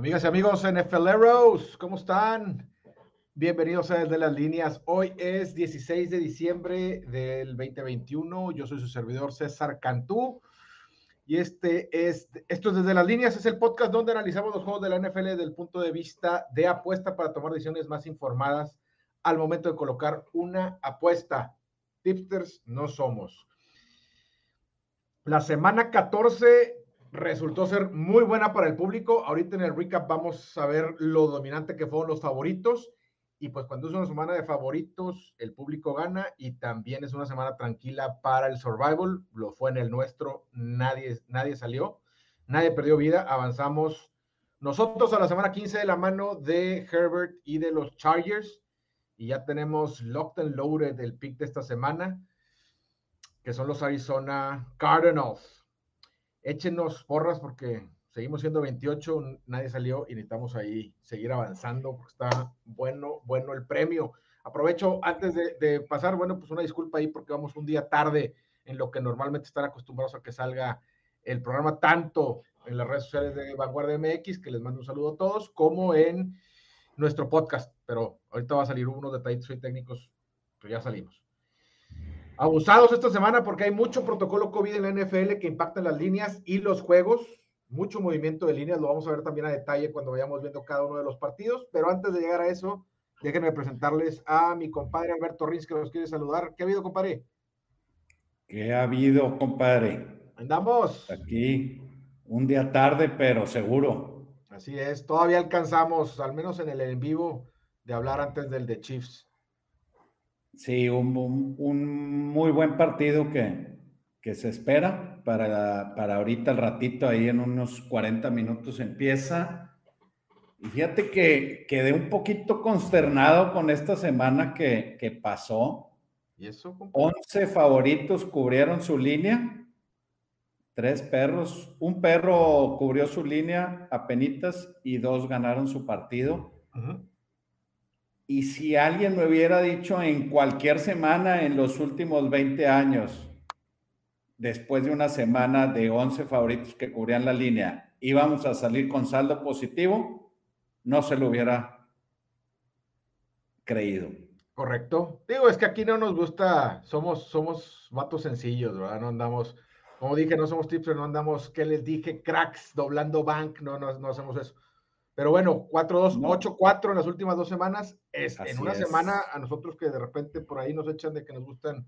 Amigas y amigos NFLeros, ¿cómo están? Bienvenidos a Desde las Líneas. Hoy es 16 de diciembre del 2021. Yo soy su servidor César Cantú. Y este es, esto es Desde las Líneas, es el podcast donde analizamos los juegos de la NFL desde el punto de vista de apuesta para tomar decisiones más informadas al momento de colocar una apuesta. Tipsters no somos. La semana 14 resultó ser muy buena para el público. Ahorita en el recap vamos a ver lo dominante que fueron los favoritos. Y pues cuando es una semana de favoritos, el público gana y también es una semana tranquila para el survival. Lo fue en el nuestro, nadie, nadie salió, nadie perdió vida. Avanzamos nosotros a la semana 15 de la mano de Herbert y de los Chargers. Y ya tenemos locked and loaded el pick de esta semana, que son los Arizona Cardinals échenos porras porque seguimos siendo 28, nadie salió y necesitamos ahí seguir avanzando porque está bueno, bueno el premio. Aprovecho antes de, pasar, bueno, pues una disculpa ahí porque vamos un día tarde en lo que normalmente están acostumbrados a que salga el programa tanto en las redes sociales de Vanguardia MX, que les mando un saludo a todos, como en nuestro podcast. Pero ahorita va a salir unos detalles técnicos, pero ya salimos abusados esta semana porque hay mucho protocolo COVID en la NFL que impacta las líneas y los juegos, mucho movimiento de líneas, lo vamos a ver también a detalle cuando vayamos viendo cada uno de los partidos, pero antes de llegar a eso, déjenme presentarles a mi compadre Alberto Rins que nos quiere saludar. ¿Qué ha habido, compadre? ¿Qué ha habido, compadre? Andamos. Aquí, un día tarde, pero seguro. Así es, todavía alcanzamos, al menos en el en vivo, de hablar antes del de Chiefs. Sí, un, muy buen partido que, que se espera para, para ahorita el ratito, ahí en unos 40 minutos empieza. Y fíjate que quedé un poquito consternado con esta semana que, que pasó. ¿Y eso? 11 favoritos cubrieron su línea. Tres perros. Un perro cubrió su línea a penitas y dos ganaron su partido. Y si alguien me hubiera dicho en cualquier semana en los últimos 20 años, después de una semana de 11 favoritos que cubrían la línea, íbamos a salir con saldo positivo, no se lo hubiera creído. Correcto. Digo, es que aquí no nos gusta, somos, somos vatos sencillos, ¿verdad? No andamos, como dije, no somos tipsters, no andamos, ¿qué les dije? Cracks, doblando bank, no, no, no hacemos eso. Pero bueno, 4-2, 8-4 en las últimas dos semanas. Es, en una semana, a nosotros que de repente por ahí nos echan de que nos gustan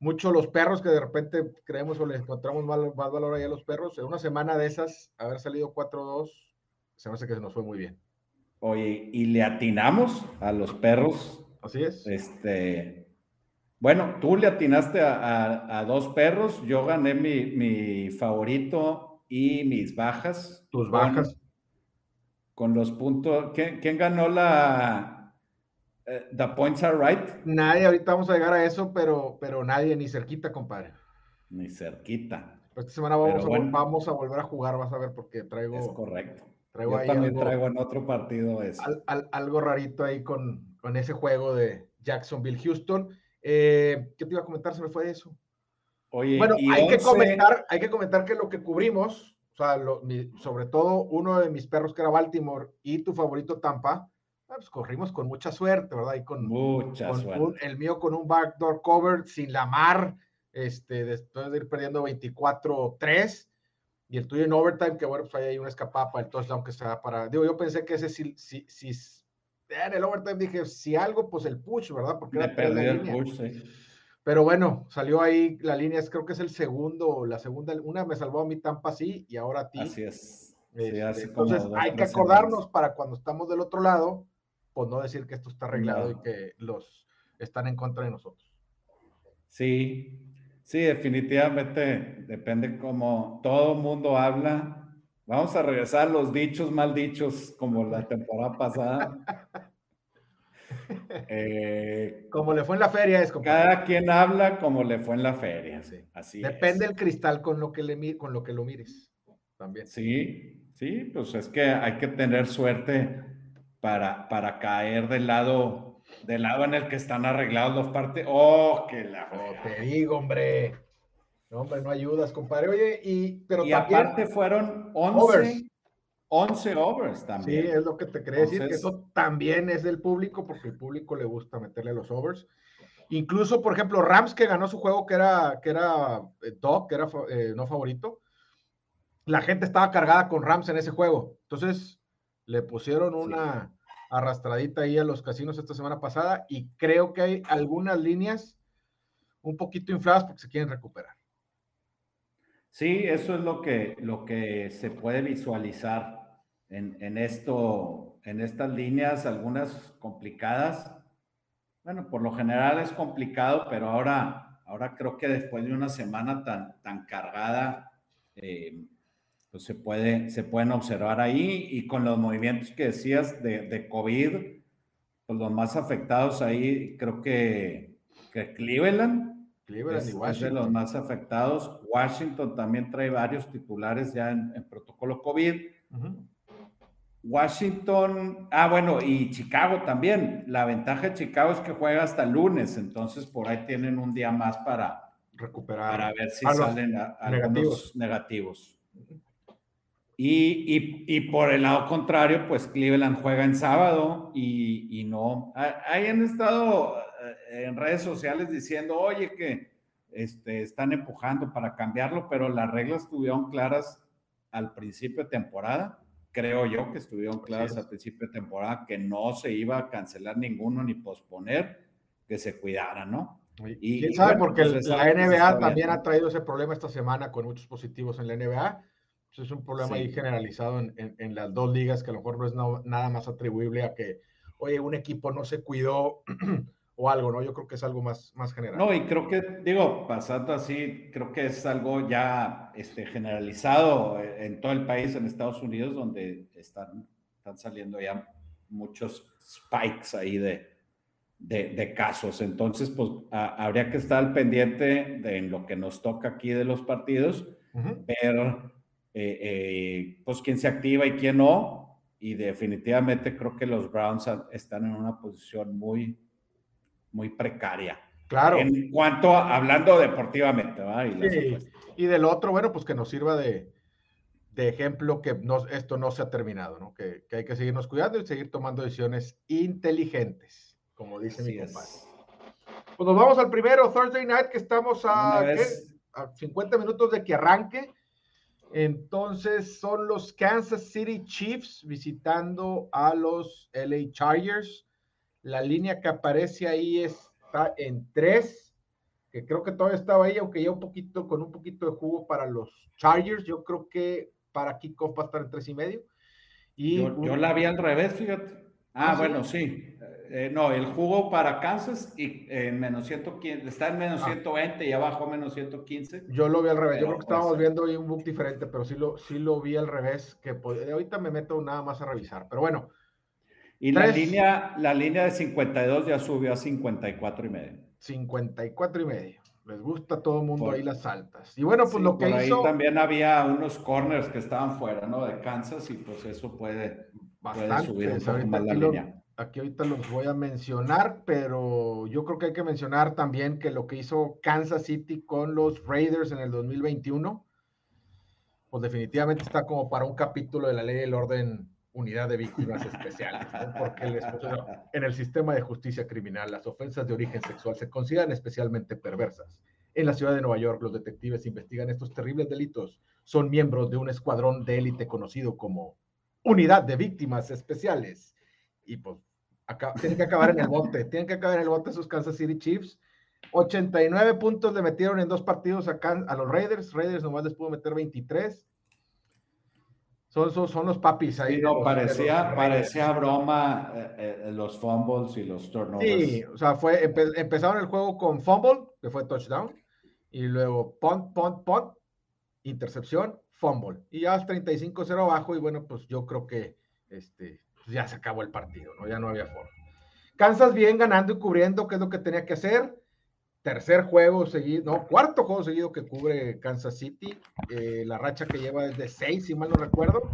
mucho los perros, que de repente creemos o le encontramos más, valor ahí a los perros. En una semana de esas, haber salido 4-2, se me hace que se nos fue muy bien. Oye, y le atinamos a los perros. Así es. Este, bueno, tú le atinaste a, dos perros, yo gané mi, mi, favorito y mis bajas. Tus bajas con los puntos. ¿Quién, ganó la eh, The Points Are Right? Nadie, ahorita vamos a llegar a eso, pero, pero nadie, ni cerquita, compadre. Ni cerquita. Esta semana vamos, a, vamos a volver a jugar, vas a ver, porque traigo. Es correcto. Traigo Yo también traigo en otro partido eso. algo rarito ahí con, con ese juego de Jacksonville-Houston. Eh, ¿Qué te iba a comentar? Se me fue eso. Oye, bueno, hay, que comentar, hay que comentar que lo que cubrimos o sea, sobre todo uno de mis perros que era Baltimore y tu favorito Tampa, ah, pues corrimos con mucha suerte, ¿verdad? Y con, mucha suerte. el mío con un backdoor cover sin la mar, este, después de ir perdiendo 24-3, y el tuyo en overtime, que bueno, pues ahí hay una escapada para el touchdown que se da para, digo, yo pensé que ese sí, sí, sí, en el overtime dije, si algo, pues el push, ¿verdad? Porque era el push, sí. Pero bueno, salió ahí la línea, creo que es el segundo, la segunda, una me salvó a mi Tampa sí y ahora a ti. Así es. Este, entonces hay que acordarnos para cuando estamos del otro lado, pues no decir que esto está arreglado y que los están en contra de nosotros. Sí, sí, definitivamente depende como todo mundo habla. Vamos a regresar a los dichos mal dichos como la temporada pasada. Eh, como le fue en la feria, es como. Cada quien habla como le fue en la feria. Sí, así Depende el cristal con lo, que le, con lo que lo mires. También. Sí, sí, pues es que hay que tener suerte para, para caer del lado, del lado en el que están arreglados los partes. ¡Oh, que la! Oh, te digo, hombre. No, hombre, no ayudas, compadre. Oye, y, pero y aparte fueron 11, 11 overs también. Sí, es lo que te quería decir, que eso también es del público, porque el público le gusta meterle los overs. Incluso, por ejemplo, Rams que ganó su juego, que era, que era eh, Dog, que era eh, no favorito, la gente estaba cargada con Rams en ese juego. Entonces, le pusieron una arrastradita ahí a los casinos esta semana pasada y creo que hay algunas líneas un poquito infladas porque se quieren recuperar. Sí, eso es lo que, lo que se puede visualizar en, en, esto, en estas líneas, algunas complicadas. Bueno, por lo general es complicado, pero ahora, ahora creo que después de una semana tan, tan cargada, eh, pues se, puede, se pueden observar ahí y con los movimientos que decías de, de COVID, pues los más afectados ahí, creo que, que Cleveland, Cleveland y Washington. de los más afectados. Washington también trae varios titulares ya en, protocolo COVID. Washington, ah, bueno, y Chicago también. La ventaja de Chicago es que juega hasta el lunes, entonces por ahí tienen un día más para recuperar. Para ver si salen algunos negativos. Y, y, por el lado contrario, pues Cleveland juega en sábado y, y no. Ahí han estado eh, en redes sociales diciendo, oye, que este, están empujando para cambiarlo, pero las reglas estuvieron claras al principio de temporada. Creo yo que estuvieron claras al principio de temporada que no se iba a cancelar ninguno ni posponer, que se cuidara, ¿no? Y, sabe? Porque pues, la NBA también ha traído ese problema esta semana con muchos positivos en la NBA. Pues, es un problema ahí generalizado en, en, las dos ligas que a lo mejor no es nada más atribuible a que, oye, un equipo no se cuidó o algo, ¿no? Yo creo que es algo más, más general. No, y creo que, digo, pasando así, creo que es algo ya este, generalizado en todo el país, en Estados Unidos, donde están, están saliendo ya muchos spikes ahí de, de, casos. Entonces, pues habría que estar al pendiente de en lo que nos toca aquí de los partidos, ver eh, eh, pues quién se activa y quién no. Y definitivamente creo que los Browns están en una posición muy, muy precaria. Claro. En cuanto a, hablando deportivamente, ¿verdad? Y, y, del otro, bueno, pues que nos sirva de, de ejemplo que no, esto no se ha terminado, ¿no? Que, que, hay que seguirnos cuidando y seguir tomando decisiones inteligentes, como dice mi compadre. Pues nos vamos al primero, Thursday Night, que estamos a, a 50 minutos de que arranque. Entonces son los Kansas City Chiefs visitando a los LA Chargers. La línea que aparece ahí está en tres, que creo que todavía estaba ahí, aunque ya un poquito, con un poquito de jugo para los Chargers. Yo creo que para kickoff va a estar en tres y medio. Y yo, la vi al revés, fíjate. Ah, ¿Ah bueno, sí. Eh, no, el jugo para Kansas y en menos 115, está en menos 120 ah. y abajo menos 115. Yo lo vi al revés. yo creo que estábamos viendo ahí un book diferente, pero sí lo, sí lo vi al revés, que ahorita me meto nada más a revisar. Pero bueno, y la línea, la línea de 52 ya subió a 54 y medio. 54 y medio. Les gusta a todo el mundo ahí las altas. Y bueno, pues lo que por hizo. Ahí también había unos corners que estaban fuera, ¿no? De Kansas y pues eso puede, Bastante, subir un poco más la línea. aquí ahorita los voy a mencionar, pero yo creo que hay que mencionar también que lo que hizo Kansas City con los Raiders en el 2021, pues definitivamente está como para un capítulo de la ley del orden unidad de víctimas especiales, porque en el sistema de justicia criminal las ofensas de origen sexual se consideran especialmente perversas. En la ciudad de Nueva York, los detectives investigan estos terribles delitos. Son miembros de un escuadrón de élite conocido como Unidad de Víctimas Especiales. Y pues acá, tienen que acabar en el bote, tienen que acabar en el bote sus Kansas City Chiefs. 89 puntos le metieron en dos partidos a, a los Raiders. Raiders nomás les pudo meter 23 son, son, los papis ahí. no, parecía, parecía broma eh, eh, los fumbles y los turnovers. Sí, o sea, fue, empezaron el juego con fumble, que fue touchdown, y luego punt, punt, punt, intercepción, fumble. Y ya 35-0 abajo, y bueno, pues yo creo que este, pues ya se acabó el partido, ¿no? Ya no había forma. Kansas bien ganando y cubriendo, que es lo que tenía que hacer tercer juego seguido, no, cuarto juego seguido que cubre Kansas City. Eh, la racha que lleva desde seis, si mal no recuerdo.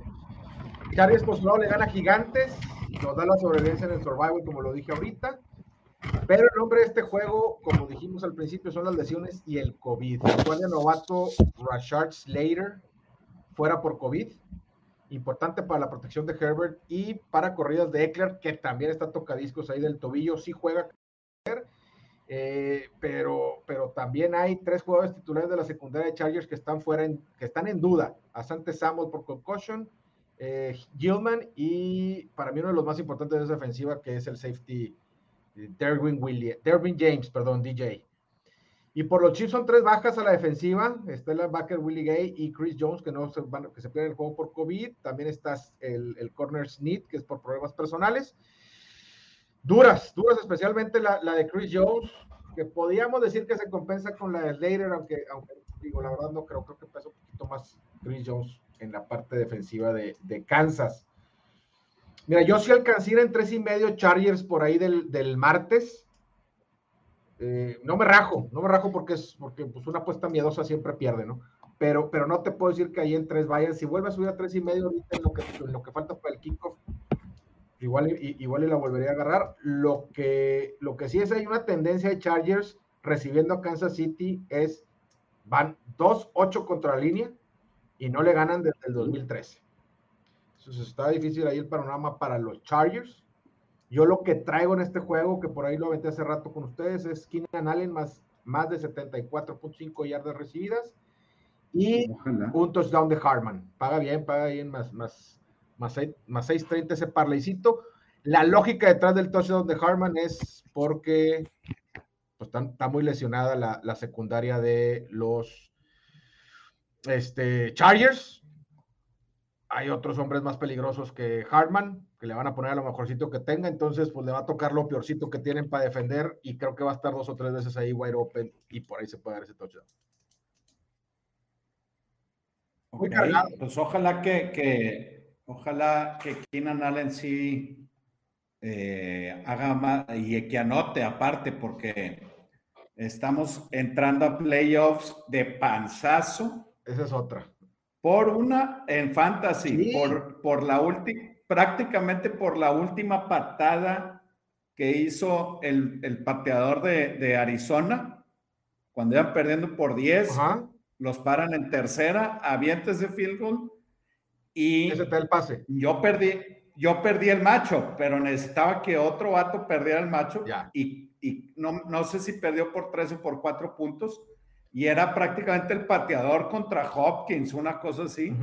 Chargers por le gana Gigantes, nos da la sobrevivencia en el Survival, como lo dije ahorita. Pero el nombre de este juego, como dijimos al principio, son las lesiones y el COVID. Fue de novato Rashard Slater fuera por COVID. importante para la protección de Herbert y para corridas de Eckler, que también está tocadiscos ahí del tobillo, sí juega, eh, pero, pero también hay tres jugadores titulares de la secundaria de Chargers que están fuera, que están en duda. Asante Samuel por concussion, eh, Gilman y para mí uno de los más importantes de esa defensiva que es el safety eh, Derwin, Williams, Derwin James, perdón, DJ. Y por los Chiefs son tres bajas a la defensiva. Está el backer Willie Gay y Chris Jones, que no se van, que se pierden el juego por COVID. También está el, el corner Snead, que es por problemas personales. Duras, duras, especialmente la, la, de Chris Jones, que podíamos decir que se compensa con la de Slater, aunque, aunque digo, la verdad no creo, creo que pesa un poquito más Chris Jones en la parte defensiva de, de Kansas. Mira, yo sí alcancé en tres y medio Chargers por ahí del, del martes eh, no me rajo, no me rajo porque es porque pues una apuesta miedosa siempre pierde, ¿no? Pero, pero no te puedo decir que ahí en tres vayan. Si vuelve a subir a tres y medio ahorita en lo que, lo que falta para el kickoff, igual, igual y la volvería a agarrar. Lo que, lo que sí es hay una tendencia de Chargers recibiendo a Kansas City es van 2-8 contra la línea y no le ganan desde el 2013. Entonces está difícil ahí el panorama para los Chargers. Yo lo que traigo en este juego, que por ahí lo aventé hace rato con ustedes, es Keenan Allen más, más de 74.5 yardas recibidas y un touchdown de Harman. Paga bien, paga bien, más, más, más, más 6.30 ese parleycito. La lógica detrás del touchdown de Harman es porque pues, está, muy lesionada la, la, secundaria de los este, Chargers. Hay otros hombres más peligrosos que Hartman, que le van a poner a lo mejorcito que tenga, entonces pues le va a tocar lo peorcito que tienen para defender y creo que va a estar dos o tres veces ahí wide open y por ahí se puede dar ese touchdown. Muy cargado. Pues ojalá que, que, ojalá que Keenan Allen sí eh, haga más y que anote aparte porque estamos entrando a playoffs de panzazo. Esa es otra. Por una, en fantasy, por, por la última, prácticamente por la última patada que hizo el, el pateador de, de, Arizona, cuando iban perdiendo por 10, los paran en tercera, avientes de field goal y Ese el pase. Yo perdí, yo perdí el macho, pero necesitaba que otro vato perdiera el macho y, y no, no, sé si perdió por tres o por cuatro puntos y era prácticamente el pateador contra Hopkins, una cosa así.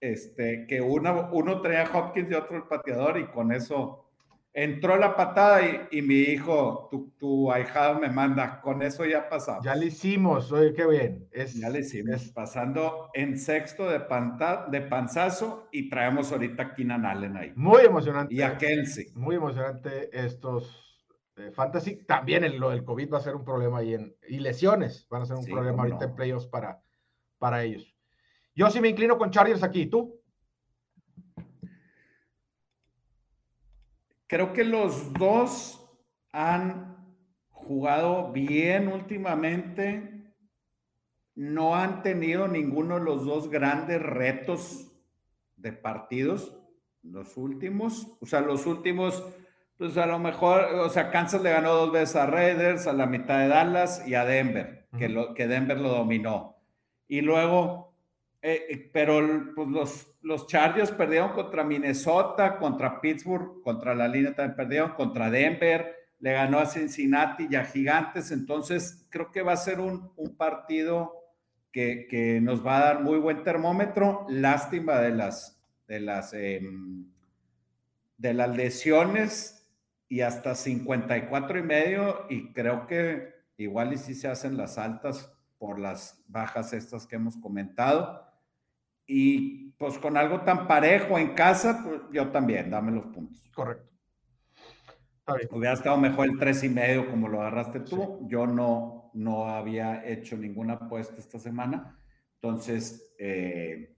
Este, que una, uno traía a Hopkins y otro el pateador, y con eso entró la patada y, mi hijo, tu, tu, ahijado me manda, con eso ya pasamos. Ya le hicimos, oye, qué bien. Es, ya le hicimos, pasando en sexto de, panta, de panzazo y traemos ahorita a Keenan Allen ahí. Muy emocionante. Y a Kelsey. Muy emocionante estos fantasy. También el, lo del COVID va a ser un problema ahí en, y lesiones van a ser un problema ahorita en playoffs para, para ellos. Yo sí me inclino con Chargers aquí, ¿tú? Creo que los dos han jugado bien últimamente. No han tenido ninguno de los dos grandes retos de partidos, los últimos. O sea, los últimos pues a lo mejor, o sea, Kansas le ganó dos veces a Raiders, a la mitad de Dallas y a Denver, que, lo, que Denver lo dominó. Y luego, eh, eh, pero pues los, los Chargers perdieron contra Minnesota, contra Pittsburgh, contra la línea también perdieron, contra Denver, le ganó a Cincinnati y a Gigantes. Entonces, creo que va a ser un, un partido que, que, nos va a dar muy buen termómetro. Lástima de las, de las, em, de las lesiones y hasta 54 y medio y creo que igual y si se hacen las altas por las bajas estas que hemos comentado. Y pues con algo tan parejo en casa, pues yo también, dame los puntos. Correcto. Hubiera estado mejor el tres y medio como lo agarraste tú. Yo no, no había hecho ninguna apuesta esta semana. Entonces, eh,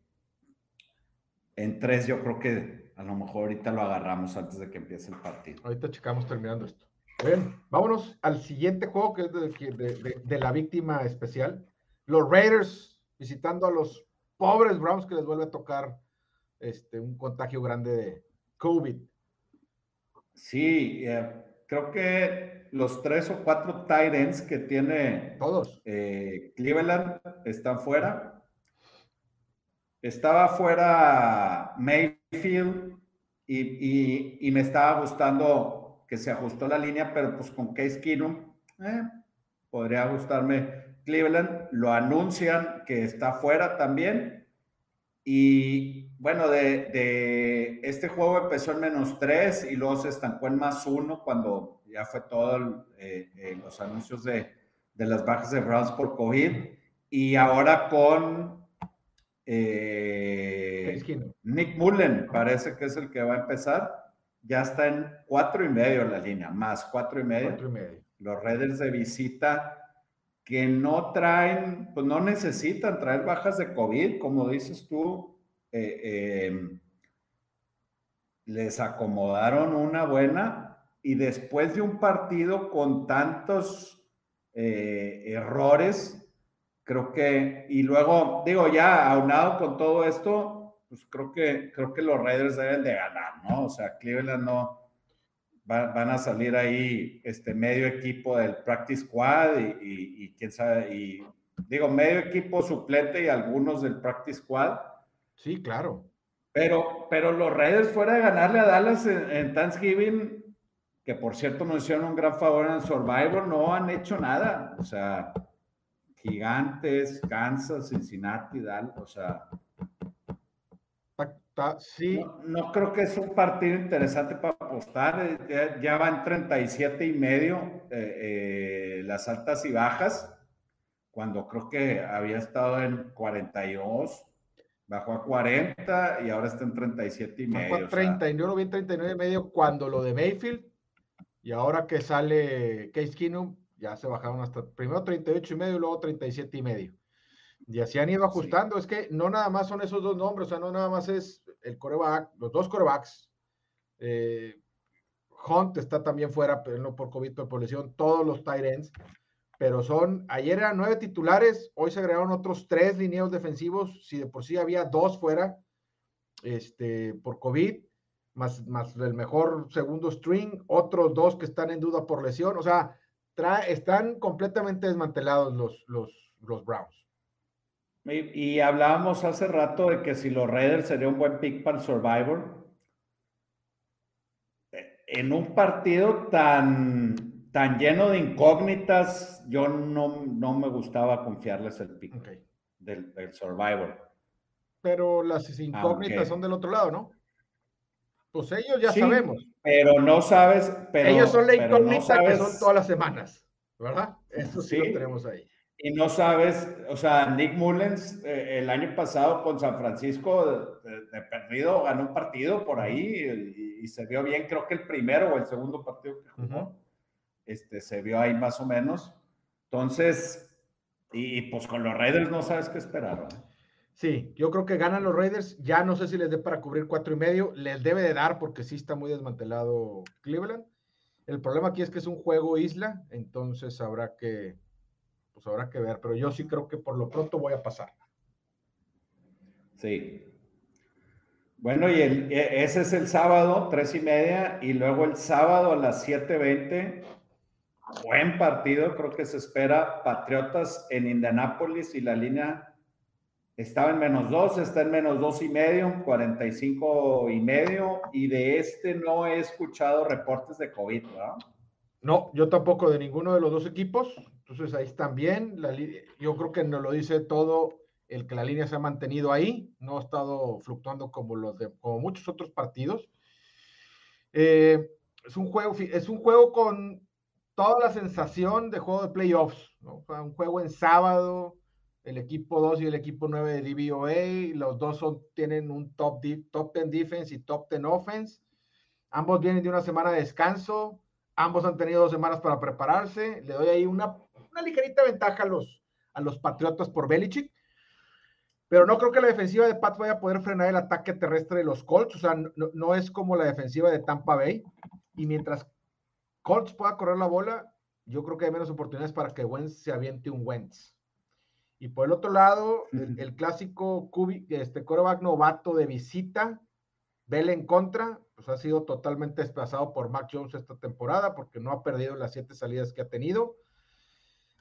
en tres yo creo que a lo mejor ahorita lo agarramos antes de que empiece el partido. Ahorita checamos terminando esto. Bien, vámonos al siguiente juego que es de, de, la víctima especial. Los Raiders visitando a los pobres Browns que les vuelve a tocar este, un contagio grande de COVID. Sí, eh, creo que los tres o cuatro Titans que tiene todos eh, Cleveland están fuera. estaba fuera Mayfield y, me estaba gustando que se ajustó la línea, pero pues con Case Keenum, eh, podría gustarme Cleveland. Lo anuncian que está fuera también. Y bueno, de, este juego empezó en menos 3 y luego se estancó en más 1 cuando ya fue todo eh, eh, los anuncios de, de, las bajas de Browns por COVID. Y ahora con eh, Nick Mullen, parece que es el que va a empezar. Ya está en cuatro y medio la línea, más cuatro y medio. Los Raiders de visita que no traen, pues no necesitan traer bajas de COVID, como dices tú, eh, em, les acomodaron una buena y después de un partido con tantos eh, errores, creo que, y luego, digo, ya aunado con todo esto, pues creo que, creo que los Raiders deben de ganar, ¿no? O sea, Cleveland no, van a salir ahí este medio equipo del Practice Squad y, quién sabe, y digo, medio equipo suplente y algunos del Practice Squad. Sí, claro. Pero, pero los Raiders fuera de ganarle a Dallas en, en Thanksgiving, que por cierto nos hicieron un gran favor en el Survivor, no han hecho nada. O sea, Gigantes, Kansas, Cincinnati, Dallas, o sea. Sí. No, creo que es un partido interesante para apostar. Eh, ya, van 37 y medio eh, eh, las altas y bajas, cuando creo que había estado en 42, bajó a 40 y ahora está en 37 y medio. 30, yo lo vi en 39 y medio cuando lo de Mayfield y ahora que sale Case Keenum ya se bajaron hasta primero 38 y medio y luego 37 y medio. Y así han ido ajustando. Es que no nada más son esos dos nombres, o sea, no nada más es el coreback, los dos corebacks. Eh, Hunt está también fuera, pero no por COVID, pero por lesión, todos los tight ends. Pero son, ayer eran nueve titulares, hoy se agregaron otros tres lineos defensivos, si de por sí había dos fuera este, por COVID, más, más el mejor segundo string, otros dos que están en duda por lesión. O sea, están completamente desmantelados los, los, los Browns. Y, hablábamos hace rato de que si los Raiders sería un buen pick para el Survivor. En un partido tan, tan lleno de incógnitas, yo no, no me gustaba confiarles el pick del, Survivor. Pero las incógnitas son del otro lado, ¿no? Pues ellos ya sabemos. Pero no sabes. Pero, ellos son la incógnita que son todas las semanas, ¿verdad? Eso sí, lo tenemos ahí. Y no sabes, o sea, Nick Mullens eh, el año pasado con San Francisco de, perdido ganó un partido por ahí y, se vio bien, creo que el primero o el segundo partido que jugó, este, se vio ahí más o menos. Entonces, y, pues con los Raiders no sabes qué esperar. Sí, yo creo que ganan los Raiders. Ya no sé si les dé para cubrir cuatro y medio. Les debe de dar porque sí está muy desmantelado Cleveland. El problema aquí es que es un juego isla, entonces habrá que, pues habrá que ver. Pero yo sí creo que por lo pronto voy a pasar. Sí. Bueno, y el, e, ese es el sábado, tres y media, y luego el sábado a las 7:20. Buen partido, creo que se espera. Patriotas en Indianápolis y la línea estaba en menos dos, está en menos dos y medio, 45 y medio, y de este no he escuchado reportes de COVID, ¿verdad? No, yo tampoco de ninguno de los dos equipos, entonces ahí están bien, yo creo que nos lo dice todo el que la línea se ha mantenido ahí, no ha estado fluctuando como los de, como muchos otros partidos. Eh, es un juego, es un juego con toda la sensación de juego de playoffs, ¿no? un juego en sábado, el equipo 2 y el equipo 9 de DVOA. Los dos son, tienen un top, top 10 defense y top 10 offense. Ambos vienen de una semana de descanso. Ambos han tenido dos semanas para prepararse. Le doy ahí una, una ligerita ventaja a los, a los Patriotas por Belichick. Pero no creo que la defensiva de Pat vaya a poder frenar el ataque terrestre de los Colts. O sea, no, no es como la defensiva de Tampa Bay. Y mientras Colts pueda correr la bola, yo creo que hay menos oportunidades para que Wentz se aviente un Wentz. Y por el otro lado, el, clásico cubi, este coreback novato de visita, Vela en contra, pues ha sido totalmente desplazado por Mac Jones esta temporada porque no ha perdido las siete salidas que ha tenido.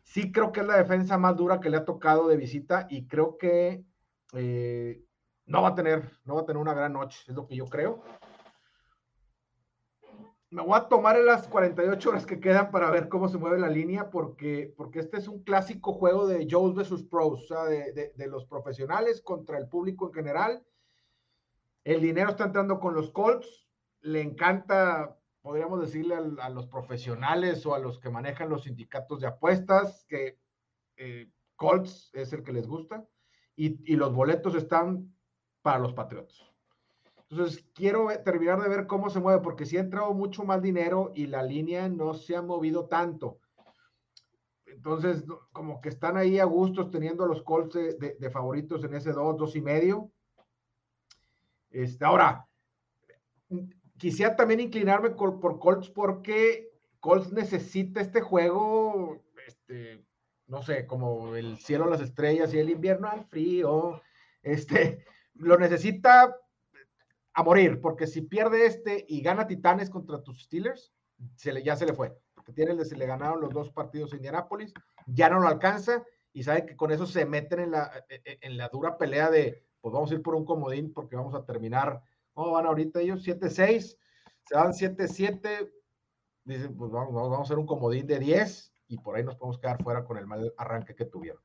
Sí creo que es la defensa más dura que le ha tocado de visita y creo que eh, no va a tener, no va a tener una gran noche, es lo que yo creo. Me voy a tomar en las 48 horas que quedan para ver cómo se mueve la línea, porque, porque este es un clásico juego de Joes versus Pros, o sea, de, de los profesionales contra el público en general. El dinero está entrando con los Colts, le encanta podríamos decirle a, los profesionales o a los que manejan los sindicatos de apuestas que eh, Colts es el que les gusta y, los boletos están para los Patriotas. Entonces, quiero terminar de ver cómo se mueve, porque si ha entrado mucho más dinero y la línea no se ha movido tanto. Entonces, como que están ahí a gustos teniendo los Colts de, favoritos en ese 2, 2 y medio. Este, ahora, quisiera también inclinarme por Colts porque Colts necesita este juego, este, no sé, como el cielo, las estrellas y el invierno al frío, este, lo necesita a morir, porque si pierde este y gana Titanes contra tus Steelers, se le, ya se le fue, porque tiene, se le ganaron los dos partidos a Indianapolis, ya no lo alcanza y sabe que con eso se meten en la, en la dura pelea de, pues vamos a ir por un comodín porque vamos a terminar ¿Cómo van ahorita ellos? 7-6. Se van 7-7. Dicen, pues vamos, vamos, a hacer un comodín de 10 y por ahí nos podemos quedar fuera con el mal arranque que tuvieron.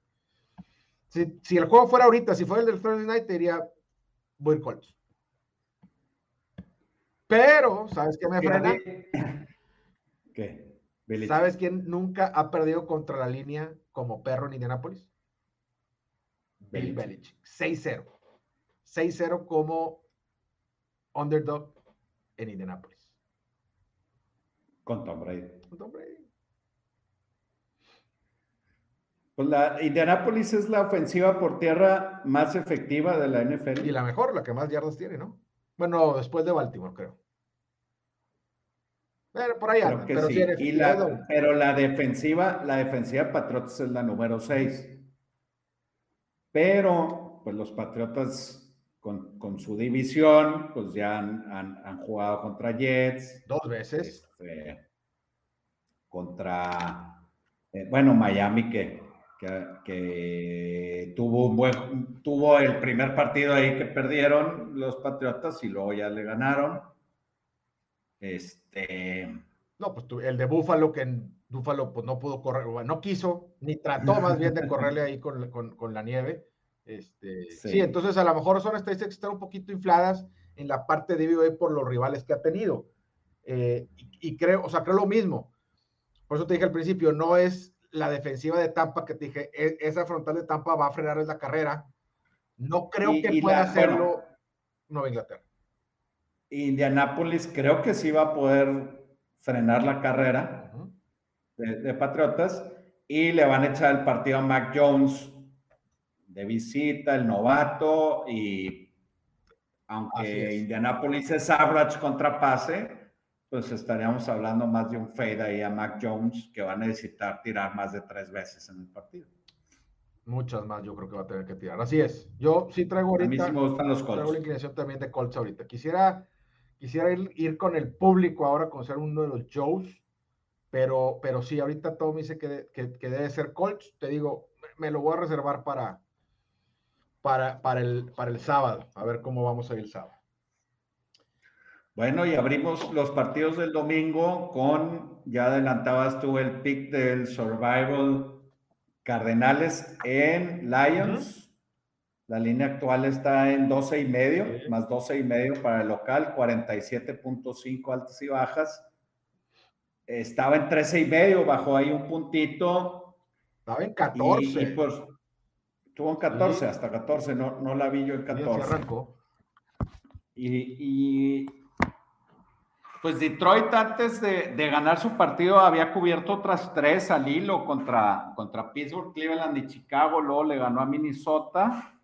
Si, si el juego fuera ahorita, si fuera el del Thursday Night, te diría, voy Colts. Pero, ¿sabes qué me frena? ¿Qué? ¿Sabes quién nunca ha perdido contra la línea como perro en Indianapolis? Bill Belichick. 6-0. 6-0 como underdog en Indianapolis. Con Tom Brady. Con Tom Brady. Pues la Indianapolis es la ofensiva por tierra más efectiva de la NFL. Y la mejor, la que más yardas tiene, ¿no? Bueno, después de Baltimore, creo. Pero por ahí pero, sí. pero la defensiva, la defensiva Patriotas es la número 6. Pero, pues los Patriotas con, su división, pues ya han, jugado contra Jets. Dos veces. Este, contra, eh, bueno, Miami que, que, tuvo un buen, tuvo el primer partido ahí que perdieron los Patriotas y luego ya le ganaron. Este. No, pues el de Búfalo, que en Búfalo pues no pudo correr, no quiso, ni trató más bien de correrle ahí con, con la nieve. Este, sí. entonces a lo mejor son estadísticas que están un poquito infladas en la parte de BOE por los rivales que ha tenido. Eh, y, creo, o sea, creo lo mismo. Por eso te dije al principio, no es la defensiva de Tampa que te dije, e, esa frontal de Tampa va a frenar la carrera. No creo que pueda hacerlo Nueva Inglaterra. Indianápolis creo que sí va a poder frenar la carrera de, de Patriotas y le van a echar el partido a Mac Jones de visita, el novato, y aunque Indianapolis es average contra pase, pues estaríamos hablando más de un fade ahí a Mac Jones, que va a necesitar tirar más de tres veces en el partido. Muchas más yo creo que va a tener que tirar. Así es. Yo sí traigo ahorita. A mí sí me gustan los Colts. Traigo la inclinación también de Colts ahorita. Quisiera, quisiera ir, con el público ahora, con ser uno de los Joes, pero, pero sí, ahorita todo me dice que, que, que debe ser Colts. Te digo, me lo voy a reservar para, para, el, para el sábado, a ver cómo vamos a ir el sábado. Bueno, y abrimos los partidos del domingo con, ya adelantabas tú el pick del Survival Cardenales en Lions. La línea actual está en 12 y medio, más 12 y medio para el local, 47.5 altas y bajas. Estaba en 13 y medio, bajó ahí un puntito. Estaba en 14. Y, pues, Tuvo en 14, hasta 14, no, no la vi yo en 14. Y, y, pues Detroit antes de, de, ganar su partido había cubierto otras tres al hilo contra, contra Pittsburgh, Cleveland y Chicago, luego le ganó a Minnesota.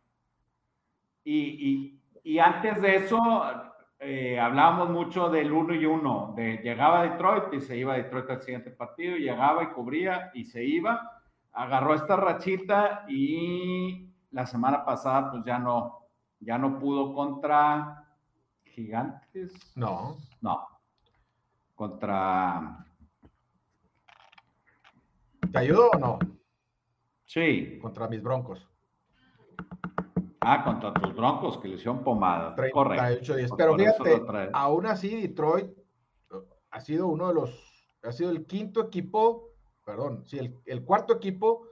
Y, y antes de eso eh, hablábamos mucho del uno y uno, de llegaba a Detroit y se iba a Detroit al siguiente partido, y llegaba y cubría y se iba agarró esta rachita y la semana pasada pues ya no, ya no pudo contra Gigantes. No. No. Contra... ¿Te ayudó o no? Sí. Contra mis broncos. Ah, contra tus broncos que le hicieron pomada. 38 días. Pero fíjate, aún así Detroit uh, ha sido uno de los, ha sido el quinto equipo, perdón, sí, el, cuarto equipo,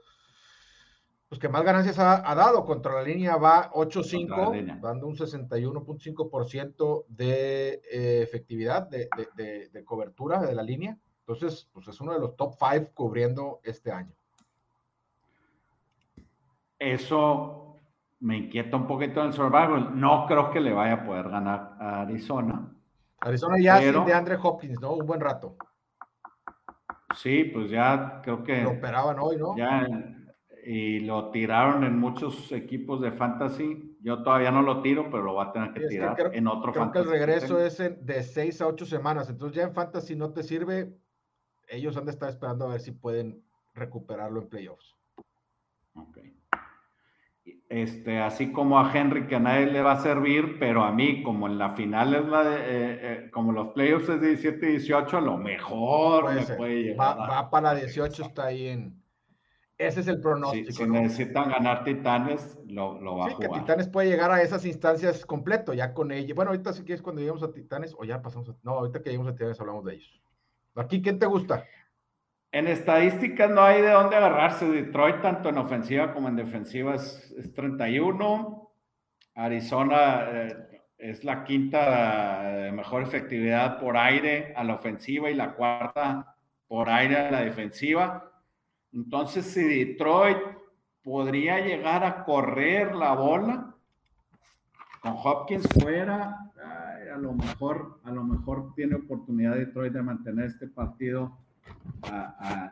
pues que más ganancias ha, dado. Contra la línea va 8-5, dando un 61.5% de eh, efectividad de, de cobertura de la línea. Entonces, pues es uno de los top 5 cubriendo este año. Eso me inquieta un poquito en el survival. No creo que le vaya a poder ganar a Arizona. Arizona ya pero, de Andre Hopkins, ¿no? Un buen rato. Sí, pues ya creo que. Lo operaban hoy, ¿no? Ya, y lo tiraron en muchos equipos de fantasy. Yo todavía no lo tiro, pero lo va a tener que tirar en otro creo fantasy. Creo que el regreso es de seis a ocho semanas. Entonces, ya en fantasy no te sirve. Ellos han de estar esperando a ver si pueden recuperarlo en playoffs. Ok este, así como a Henry que a nadie le va a servir, pero a mí, como en la final es la de, eh, eh, como los playoffs es 17 y 18, a lo mejor puede me puede llegar. Va, para 18, está ahí en... Ese es el pronóstico. si necesitan ganar Titanes, lo, lo va a jugar. que Titanes puede llegar a esas instancias completo, ya con ella. Bueno, ahorita si quieres cuando lleguemos a Titanes, o ya pasamos a... No, ahorita que lleguemos a Titanes hablamos de ellos. Aquí, ¿quién te gusta? En estadísticas no hay de dónde agarrarse. Detroit, tanto en ofensiva como en defensiva, es, 31. Arizona eh, es la quinta eh, mejor efectividad por aire a la ofensiva y la cuarta por aire a la defensiva. Entonces, si Detroit podría llegar a correr la bola con Hopkins fuera, a lo mejor, a lo mejor tiene oportunidad Detroit de mantener este partido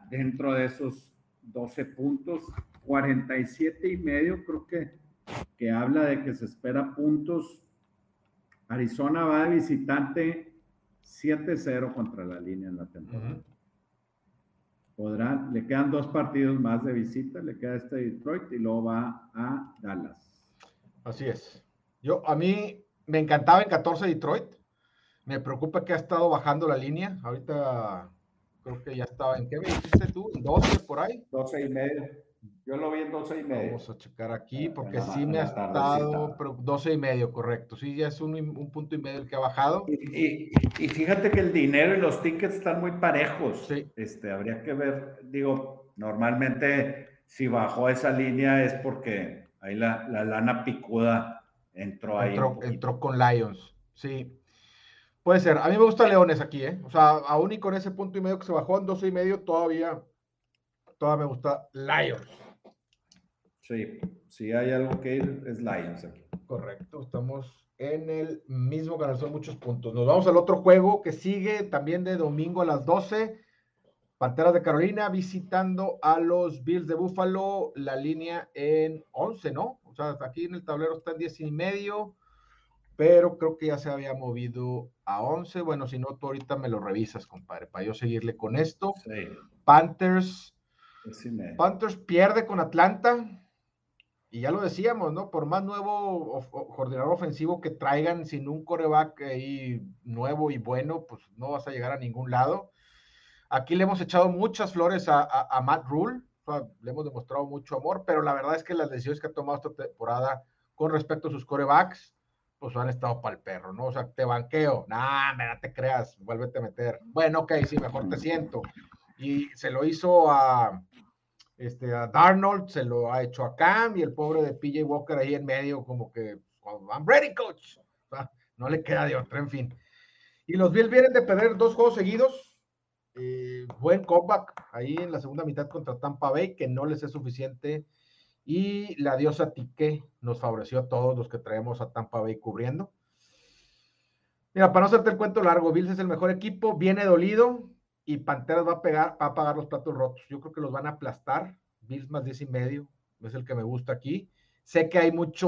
dentro de esos 12 puntos, 47 y medio, creo que, que habla de que se espera puntos. Arizona va de visitante 7-0 contra la línea en la temporada. Podrán, le quedan dos partidos más de visita, le queda este Detroit y luego va a Dallas. Así es. Yo, a mí me encantaba en 14 Detroit. Me preocupa que ha estado bajando la línea. Ahorita creo que ya estaba, ¿en qué me dijiste tú? ¿12 por ahí? 12 y medio. Yo lo vi en 12 y medio. Vamos a checar aquí porque sí me ha estado 12 y medio, correcto. Sí, ya es un, un punto y medio el que ha bajado. Y, y, fíjate que el dinero y los tickets están muy parejos. Sí. Este, habría que ver, digo, normalmente si bajó esa línea es porque ahí la, la lana picuda entró ahí. Entró, entró con Lions, sí. Puede ser. A mí me gusta Leones aquí, ¿eh? O sea, aún y con ese punto y medio que se bajó en 12 y medio, todavía, todavía me gusta Lions. Sí, si hay algo que ir, es Lions aquí. Correcto, estamos en el mismo canal, son muchos puntos. Nos vamos al otro juego que sigue también de domingo a las 12. Panteras de Carolina visitando a los Bills de Buffalo, la línea en 11, ¿no? O sea, aquí en el tablero está en 10 y medio pero creo que ya se había movido a 11. Bueno, si no, tú ahorita me lo revisas, compadre, para yo seguirle con esto. Panthers. Panthers pierde con Atlanta. Y ya lo decíamos, ¿no? Por más nuevo coordinador ofensivo que traigan sin un coreback ahí nuevo y bueno, pues no vas a llegar a ningún lado. Aquí le hemos echado muchas flores a, Matt Rule, le hemos demostrado mucho amor, pero la verdad es que las decisiones que ha tomado esta temporada con respecto a sus corebacks, pues han estado para el perro, ¿no? O sea, te banqueo, nah, no te creas, vuélvete a meter. Bueno, ok, sí, mejor te siento. Y se lo hizo a, este, a Darnold, se lo ha hecho a Cam y el pobre de PJ Walker ahí en medio, como que, I'm ready, coach. no le queda de otra, en fin. Y los Bills vienen de perder dos juegos seguidos. Eh, buen comeback ahí en la segunda mitad contra Tampa Bay, que no les es suficiente y la diosa Tique nos favoreció a todos los que traemos a Tampa Bay cubriendo. Mira, para no hacerte el cuento largo, Bills es el mejor equipo, viene dolido y Panteras va a, pegar, va a pagar los platos rotos. Yo creo que los van a aplastar. Bills más 10 y medio es el que me gusta aquí. Sé que hay mucha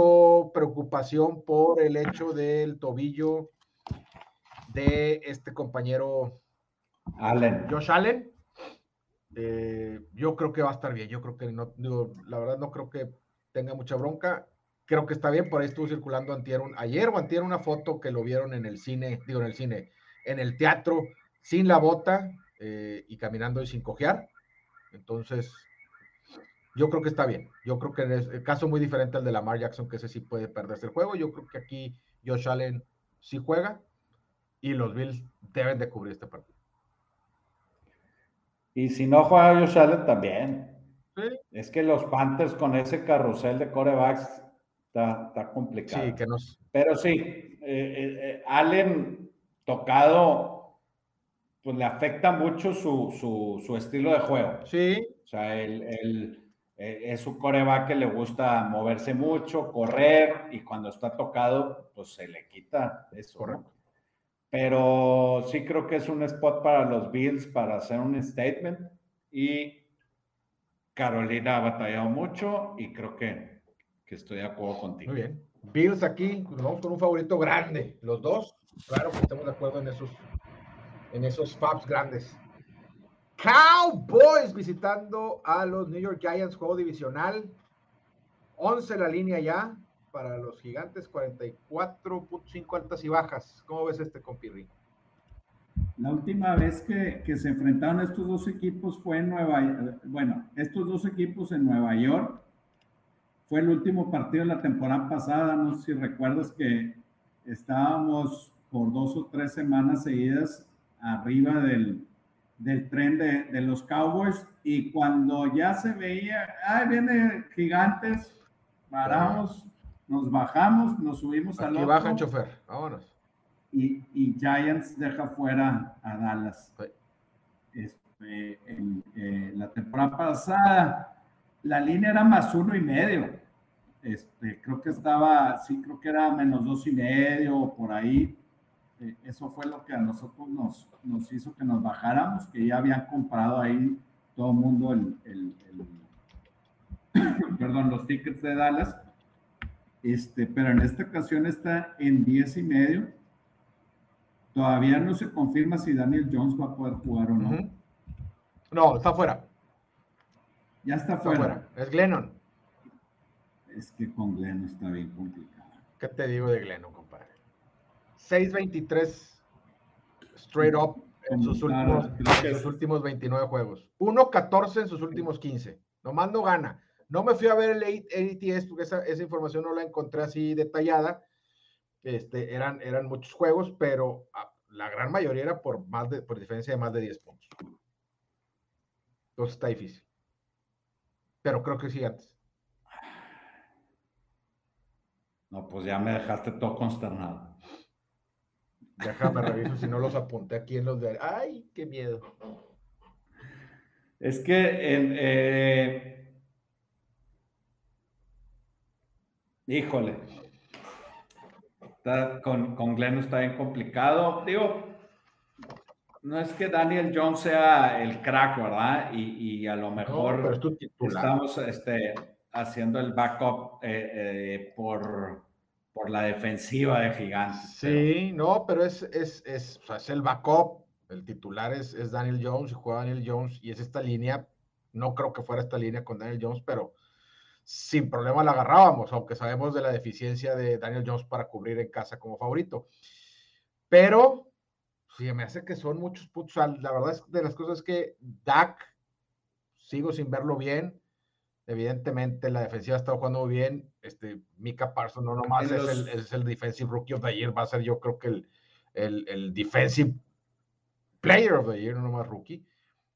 preocupación por el hecho del tobillo de este compañero Allen. Josh Allen. Eh, yo creo que va a estar bien. Yo creo que no, la verdad no creo que tenga mucha bronca. Creo que está bien. Por ahí estuvo circulando antier, ayer o antier una foto que lo vieron en el cine, digo en el cine, en el teatro, sin la bota eh, y caminando y sin cojear. Entonces, yo creo que está bien. Yo creo que es el caso muy diferente al de Lamar Jackson, que ese sí puede perderse el juego. Yo creo que aquí Josh Allen sí juega y los Bills deben de cubrir este partido. Y si no juega Josh Allen también. Es que los Panthers con ese carrusel de corebacks está, complicado. Sí, que nos... Pero sí, eh, eh, eh, Allen tocado, pues le afecta mucho su, su, estilo de juego. Sí. O sea, el, es un coreback que le gusta moverse mucho, correr, y cuando está tocado, pues se le quita eso. Correcto. Pero sí creo que es un spot para los Bills para hacer un statement. Y Carolina ha batallado mucho y creo que, que estoy de acuerdo contigo. Muy bien. Bills aquí, vamos con un favorito grande. Los dos, claro que estamos de acuerdo en esos, en esos Fabs grandes. Cowboys visitando a los New York Giants, juego divisional. 11 la línea ya para los gigantes, 44.5 altas y bajas. ¿Cómo ves este compirri? La última vez que, que, se enfrentaron estos dos equipos fue en Nueva bueno, estos dos equipos en Nueva York. Fue el último partido de la temporada pasada. No sé si recuerdas que estábamos por dos o tres semanas seguidas arriba del, del tren de, de los Cowboys y cuando ya se veía, ay, viene gigantes, paramos, nos bajamos, nos subimos al otro. bajan chofer, vámonos. Y, y, Giants deja fuera a Dallas. Este, en, eh, la temporada pasada, la línea era más uno y medio. Este, creo que estaba, sí, creo que era menos dos y medio, por ahí. Eh, eso fue lo que a nosotros nos, nos hizo que nos bajáramos, que ya habían comprado ahí todo el mundo el, el, el perdón, los tickets de Dallas este, pero en esta ocasión está en 10 y medio. Todavía no se confirma si Daniel Jones va a poder jugar o no. No, está fuera. Ya está, fuera. Es Glennon. Es que con Glennon está bien complicado. ¿Qué te digo de Glennon, compadre? 6.23 straight up en sus, últimos, en sus últimos 29 juegos. 1.14 en sus últimos 15. Nomás no gana. No me fui a ver el ATS porque esa, información no la encontré así detallada. Este, eran, eran muchos juegos, pero ah, la gran mayoría era por, más de, por diferencia de más de 10 puntos. Entonces está difícil. Pero creo que sí antes. No, pues ya me dejaste todo consternado. Déjame reviso si no los apunté aquí en los de. ¡Ay, qué miedo! Es que en, eh, Híjole. con, con Glenn está bien complicado. Digo, no es que Daniel Jones sea el crack, ¿verdad? Y, a lo mejor estamos este, haciendo el backup eh, eh, por, por la defensiva de Gigantes. Sí, no, pero es, es, es, es, el backup. El titular es, es Daniel Jones y juega Daniel Jones y es esta línea. No creo que fuera esta línea con Daniel Jones, pero sin problema la agarrábamos, aunque sabemos de la deficiencia de Daniel Jones para cubrir en casa como favorito. Pero, sí, me hace que son muchos puntos. La verdad es de las cosas que Dak, sigo sin verlo bien. Evidentemente, la defensiva ha estado jugando muy bien. Este, Mika Parsons no nomás es, el, es, el, Defensive Rookie of the Year, va a ser yo creo que el, el, el Defensive Player of the Year, no nomás rookie.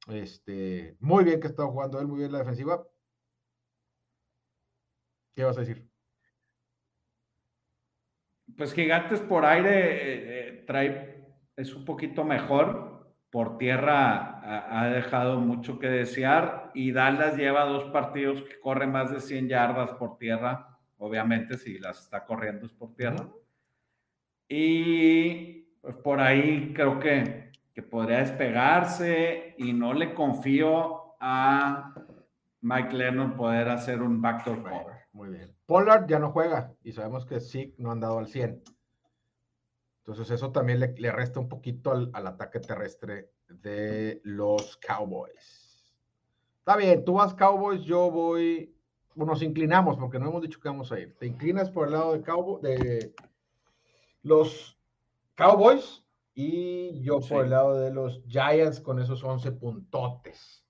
Este, muy bien que ha estado jugando él, muy bien la defensiva, ¿Qué vas a decir? Pues Gigantes por aire eh, eh, trae, es un poquito mejor. Por tierra ha, dejado mucho que desear y Dallas lleva dos partidos que corre más de 100 yardas por tierra. Obviamente, si las está corriendo es por tierra. Y pues por ahí creo que, que podría despegarse y no le confío a Mike Lennon poder hacer un backdoor cover. Muy bien. Pollard ya no juega y sabemos que sí no han dado al 100. Entonces eso también le, resta un poquito al, ataque terrestre de los Cowboys. Está bien, tú vas Cowboys, yo voy, nos inclinamos porque no hemos dicho que vamos a ir. Te inclinas por el lado de, Cowboy, de los Cowboys y yo por el lado de los Giants con esos 11 puntotes.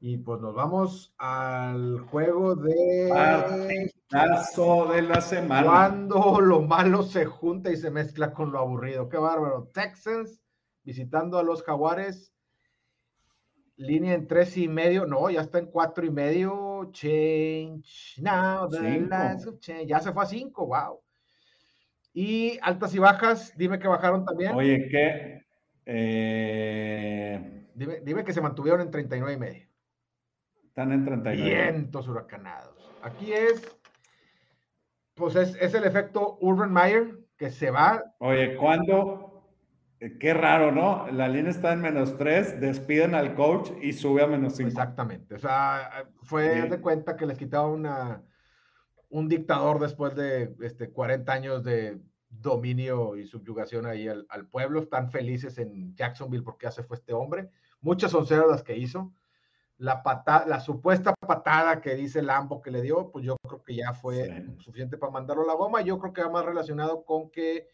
Y pues nos vamos al juego de. Partidazo de la semana. Cuando lo malo se junta y se mezcla con lo aburrido. Qué bárbaro. Texans visitando a los Jaguares. Línea en tres y medio. No, ya está en cuatro y medio. Change now. Ya se fue a cinco. Wow. Y altas y bajas. Dime que bajaron también. Oye, ¿qué? Eh... Dime, dime que se mantuvieron en 39 y medio. Están en 39. Vientos huracanados. Aquí es, pues es, el efecto Urban Meyer que se va. Oye, ¿cuándo? Eh, qué raro, ¿no? La línea está en menos 3, despiden al coach y sube a menos 5. Exactamente. O sea, fue de cuenta que les quitaba una, un dictador después de este, 40 años de dominio y subyugación ahí al, al, pueblo. Están felices en Jacksonville porque ya se fue este hombre. Muchas son las que hizo la, patada, la supuesta patada que dice Lambo que le dio, pues yo creo que ya fue suficiente para mandarlo a la goma. Yo creo que va más relacionado con que,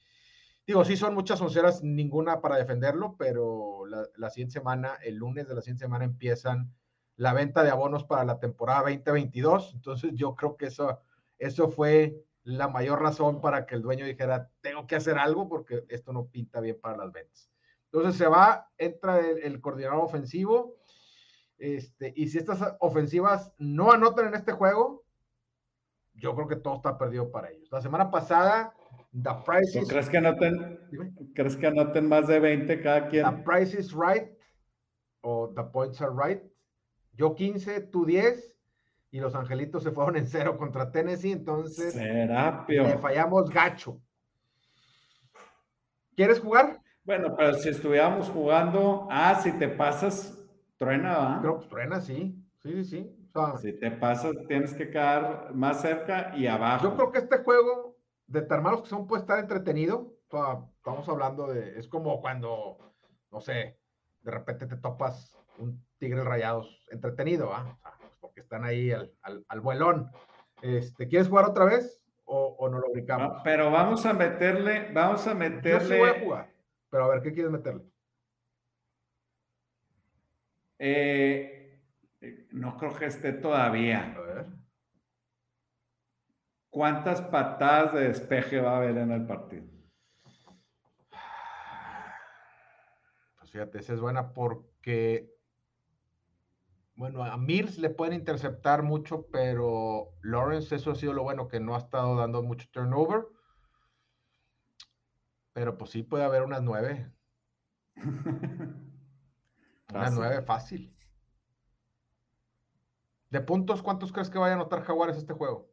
digo, sí son muchas onceras, ninguna para defenderlo, pero la, la siguiente semana, el lunes de la siguiente semana empiezan la venta de abonos para la temporada 2022. Entonces yo creo que eso, eso fue la mayor razón para que el dueño dijera, tengo que hacer algo porque esto no pinta bien para las ventas. Entonces se va, entra el coordinador ofensivo este, y si estas ofensivas no anotan en este juego, yo creo que todo está perdido para ellos. La semana pasada, The Price is... ¿Crees que, anoten, ¿Crees que anoten más de 20 cada quien? The Price is Right o The Points are Right. Yo 15, tú 10 y los angelitos se fueron en cero contra Tennessee, entonces le fallamos gacho. ¿Quieres jugar? Bueno, pero si estuviéramos jugando, ah, si te pasas, Truena, ¿va? Creo que truena, sí. Sí, sí, sí. si te pasas, tienes que quedar más cerca y abajo. Yo creo que este juego, de tan malos que son, puede estar entretenido. estamos hablando de. Es como cuando, no sé, de repente te topas un tigre rayados entretenido, ¿va? Pues porque están ahí al, al, vuelón. Este, ¿Quieres jugar otra vez o, o no lo ubicamos? pero vamos a meterle, vamos a meterle. Yo sí voy a jugar, pero a ver, ¿qué quieres meterle? Eh, eh, no creo que esté todavía. A ver. ¿Cuántas patadas de despeje va a haber en el partido? Pues fíjate, esa es buena porque, bueno, a Mills le pueden interceptar mucho, pero Lawrence, eso ha sido lo bueno, que no ha estado dando mucho turnover. Pero pues sí puede haber unas nueve. Una nueve fácil. ¿De puntos cuántos crees que vaya a anotar Jaguares este juego?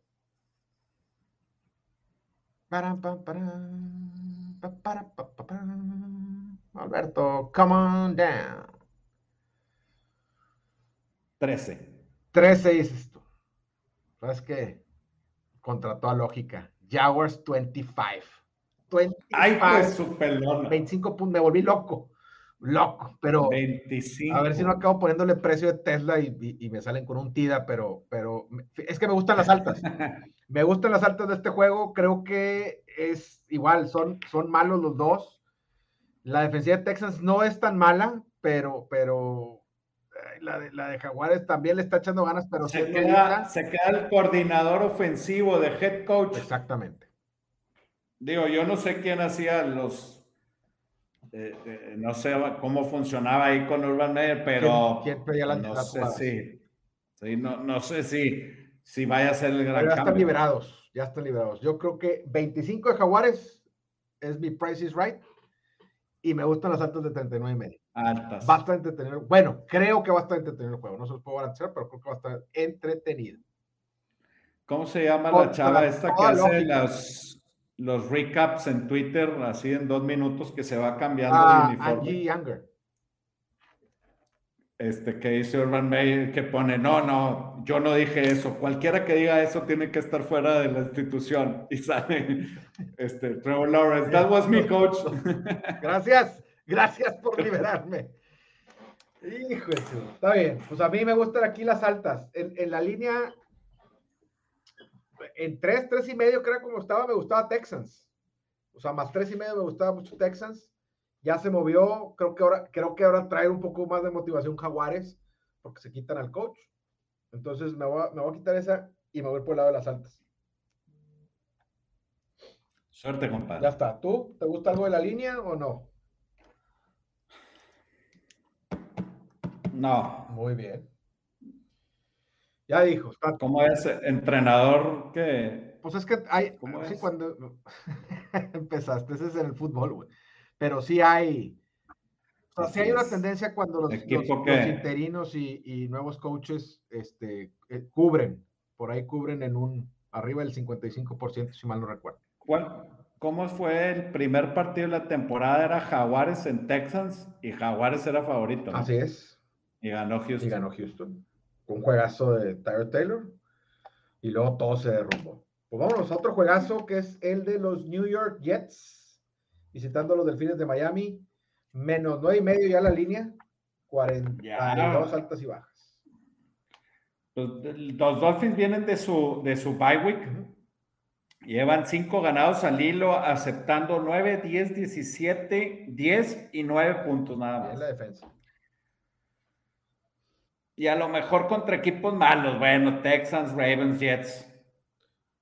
Alberto, come on down. 13. 13 dices tú. ¿Sabes qué? Contra toda lógica. Jaguars 25. 25. Ay, pues su pelona. 25 puntos. Me volví loco loco, pero 25. a ver si no acabo poniéndole precio de Tesla y, me salen con un TIDA, pero, pero es que me gustan las altas. me gustan las altas de este juego, creo que es igual, son, son malos los dos. La defensiva de Texas no es tan mala, pero, pero la de, la de Jaguares también le está echando ganas, pero se queda, se queda el coordinador ofensivo de head coach. Exactamente. Digo, yo no sé quién hacía los eh, eh, no sé cómo funcionaba ahí con Urban Meyer, pero no, sé si, no, sé si, si vaya a ser el gran ya están liberados, ya están liberados. Yo creo que 25 de Jaguares es mi price is right y me gustan las altas de 39 y medio. Altas. Va a estar entretenido. Bueno, creo que va a estar entretenido el juego. No se los puedo garantizar, pero creo que va a estar entretenido. ¿Cómo se llama la chava esta que hace las los recaps en Twitter, así en dos minutos, que se va cambiando ah, de uniforme. Angie Younger. Este, que dice Urban Meyer, que pone, no, no, yo no dije eso. Cualquiera que diga eso tiene que estar fuera de la institución. Y sale, este, Trevor Lawrence, that was me, coach. Gracias, gracias por liberarme. Hijo está bien. Pues a mí me gustan aquí las altas. En, en la línea en tres, tres y medio, creo como estaba, me gustaba Texans. O sea, más tres y medio me gustaba mucho Texans. Ya se movió, creo que ahora, creo que ahora trae un poco más de motivación Jaguares. porque se quitan al coach. Entonces me voy, a, me voy a quitar esa y me voy por el lado de las altas. Suerte, compadre. Ya está. ¿Tú? ¿Te gusta algo de la línea o no? No. Muy bien. Ya dijo. ¿Cómo es entrenador que? Pues es que hay, sí, cuando empezaste, ese es en el fútbol, güey. Pero sí hay, o sea, sí hay una tendencia cuando los, interinos y, nuevos coaches este, eh, cubren, por ahí cubren en un, arriba del 55%, si mal no recuerdo. ¿Cuál, ¿Cómo fue el primer partido de la temporada? Era Jaguares en Texans y Jaguares era favorito. Así es. Y ganó Houston. Y ganó Houston. Un juegazo de Tyler Taylor. Y luego todo se derrumbó. Pues vámonos a otro juegazo que es el de los New York Jets. Visitando a los Delfines de Miami. Menos nueve y medio ya la línea. 42 altas y bajas. Los, los, Dolphins vienen de su, de su bye week. Llevan cinco ganados al hilo, aceptando 9, 10, 17, 10 y 9 puntos nada más. La defensa. Y a lo mejor contra equipos malos, bueno, Texans, Ravens, Jets,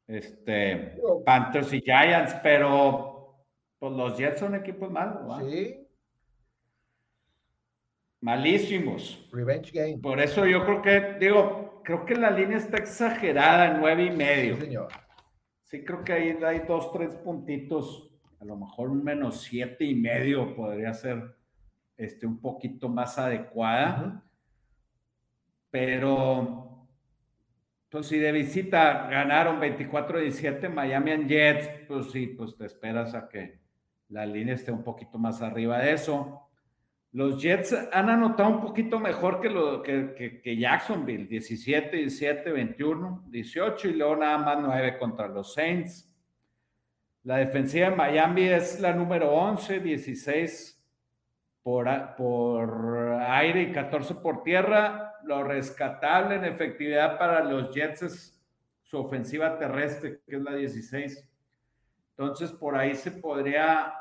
este, Panthers y Giants, pero pues los Jets son equipos malos, ¿no? Sí. Malísimos. Revenge game. Por eso yo creo que, digo, creo que la línea está exagerada en nueve y medio. Sí, señor. Sí, creo que ahí hay dos, tres puntitos. A lo mejor un menos siete y medio podría ser este, un poquito más adecuada. Pero, pues si de visita ganaron 24-17 Miami and Jets, pues sí, pues te esperas a que la línea esté un poquito más arriba de eso. Los Jets han anotado un poquito mejor que, lo, Jacksonville, 17, 17, 21, 18 y luego nada más 9 contra los Saints. La defensiva de Miami es la número 11, 16 por, por aire y 14 por tierra. Lo rescatable en efectividad para los Jets es su ofensiva terrestre, que es la 16. Entonces, por ahí se podría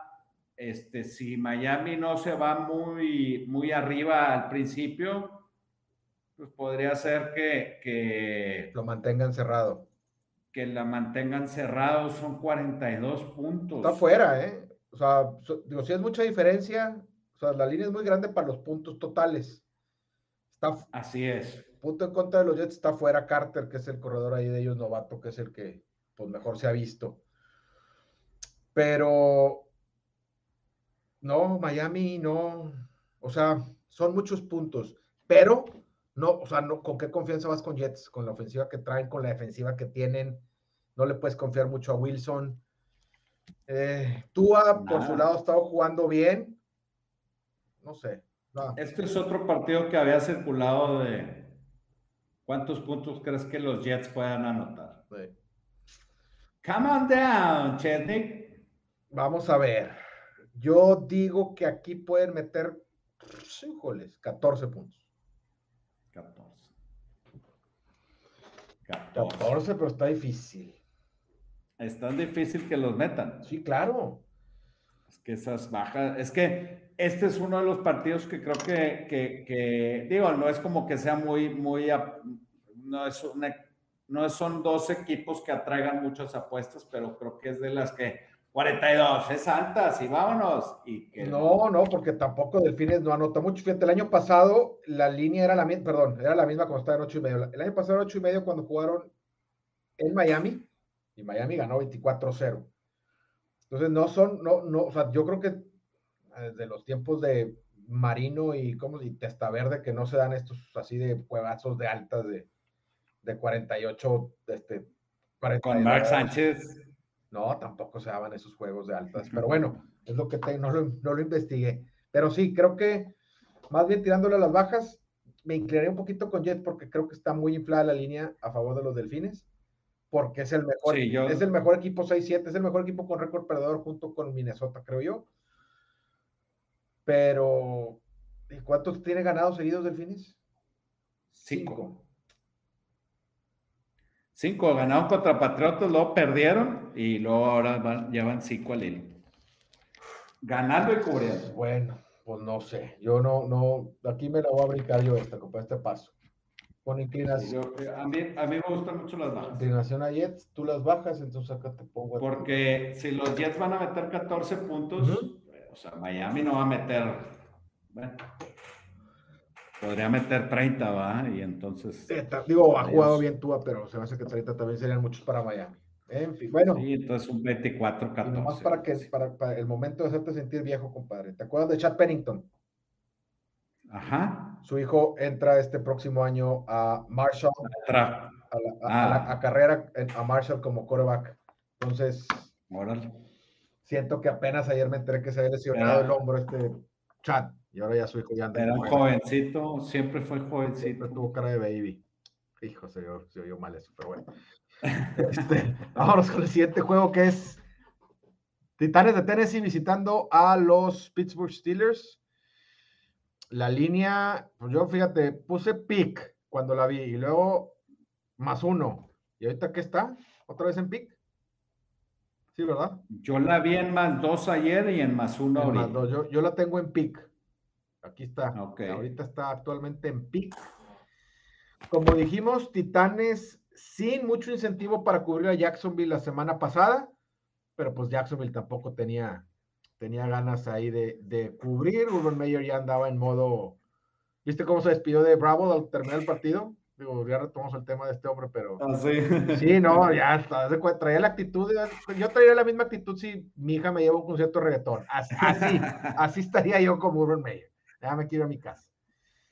este, si Miami no se va muy, muy arriba al principio, pues podría ser que, lo mantengan cerrado. Que la mantengan cerrado, son 42 puntos. Está fuera, ¿eh? O sea, digo, si es mucha diferencia, o sea, la línea es muy grande para los puntos totales. Está, Así es. Punto en contra de los Jets está fuera Carter, que es el corredor ahí de ellos novato, que es el que pues mejor se ha visto. Pero no, Miami no. O sea, son muchos puntos, pero no, o sea, no, ¿con qué confianza vas con Jets? Con la ofensiva que traen, con la defensiva que tienen. No le puedes confiar mucho a Wilson. Eh, Tua, por su lado, ha estado jugando bien. No sé. Este es otro partido que había circulado de cuántos puntos crees que los Jets puedan anotar. Come on down, Chesnick. Vamos a ver. Yo digo que aquí pueden meter, híjoles, 14 puntos. 14. 14. pero está difícil. Es tan difícil que los metan. Sí, claro. Es que esas bajas, es que este es uno de los partidos que creo que, que, digo, no es como que sea muy, muy, no es una, no son dos equipos que atraigan muchas apuestas, pero creo que es de las que 42, es alta, sí, vámonos. Y No, no, porque tampoco Delfines no anota mucho. Fíjate, el año pasado la línea era la misma, perdón, era la misma cuando estaba en 8 y medio. El año pasado era 8 y medio cuando jugaron en Miami y Miami ganó 24-0. Entonces no son, no, no, o sea, yo creo que desde los tiempos de Marino y como y Testaverde que no se dan estos así de juegazos de altas de, de 48, este, 42. Con Mark Sánchez no, tampoco se daban esos juegos de altas. Pero bueno, es lo que te, no, lo, no lo investigué. Pero sí, creo que más bien tirándole a las bajas, me inclinaré un poquito con Jets porque creo que está muy inflada la línea a favor de los Delfines, porque es el mejor, es el mejor equipo 6-7, es el mejor equipo con récord perdedor junto con Minnesota, creo yo. Pero, ¿y cuántos tiene ganados seguidos Delfines? Cinco. Cinco ganaron contra Patriotas, luego perdieron y luego ahora van, ya van cinco al hilo. Ganando y cubriendo. Bueno, Pues no sé, yo no, no, aquí me la voy a brincar yo esta, con este paso. Con inclinación. A, mí, a mí me gustan mucho las bajas. Inclinación a Jets, tú las bajas, entonces acá te pongo. Porque si los Jets van a meter 14 puntos, o sea, Miami no va a meter. Bueno, podría meter 30, ¿va? Y entonces. digo, ha jugado bien Tua, pero se me hace que 30 también serían muchos para Miami. En fin, bueno. Sí, entonces un 24-14. Nomás para que para, para, el momento de hacerte sentir viejo, compadre. ¿Te acuerdas de Chad Pennington? Ajá. Su hijo entra este próximo año a Marshall. A, a, ah. carrera a Marshall como quarterback. Entonces, siento que apenas ayer me enteré que se había lesionado el hombro este Chad. Y ahora ya su hijo ya anda. Era un jovencito, siempre fue jovencito. Siempre tuvo cara de baby. Hijo, se se oyó mal eso, pero bueno. Este, vámonos con el siguiente juego que es Titanes de Tennessee visitando a los Pittsburgh Steelers. La línea, pues yo fíjate, puse pick cuando la vi y luego más uno. ¿Y ahorita qué está? ¿Otra vez en pick? Sí, ¿verdad? Yo la vi en más dos ayer y en más uno ahorita. Yo, yo, la tengo en pick. Aquí está. Ahorita está actualmente en pick. Como dijimos, Titanes sin mucho incentivo para cubrir a Jacksonville la semana pasada, pero pues Jacksonville tampoco tenía, tenía ganas ahí de, de cubrir. Urban Meyer ya andaba en modo. ¿Viste cómo se despidió de Bravo al terminar el partido? Digo, ya retomamos el tema de este hombre, pero. Ah, sí. sí, no, ya traía la actitud. Yo traía la misma actitud si mi hija me lleva un concierto de reggaetón. Así, así, estaría yo como Urban Meyer. Ya me quiero a mi casa.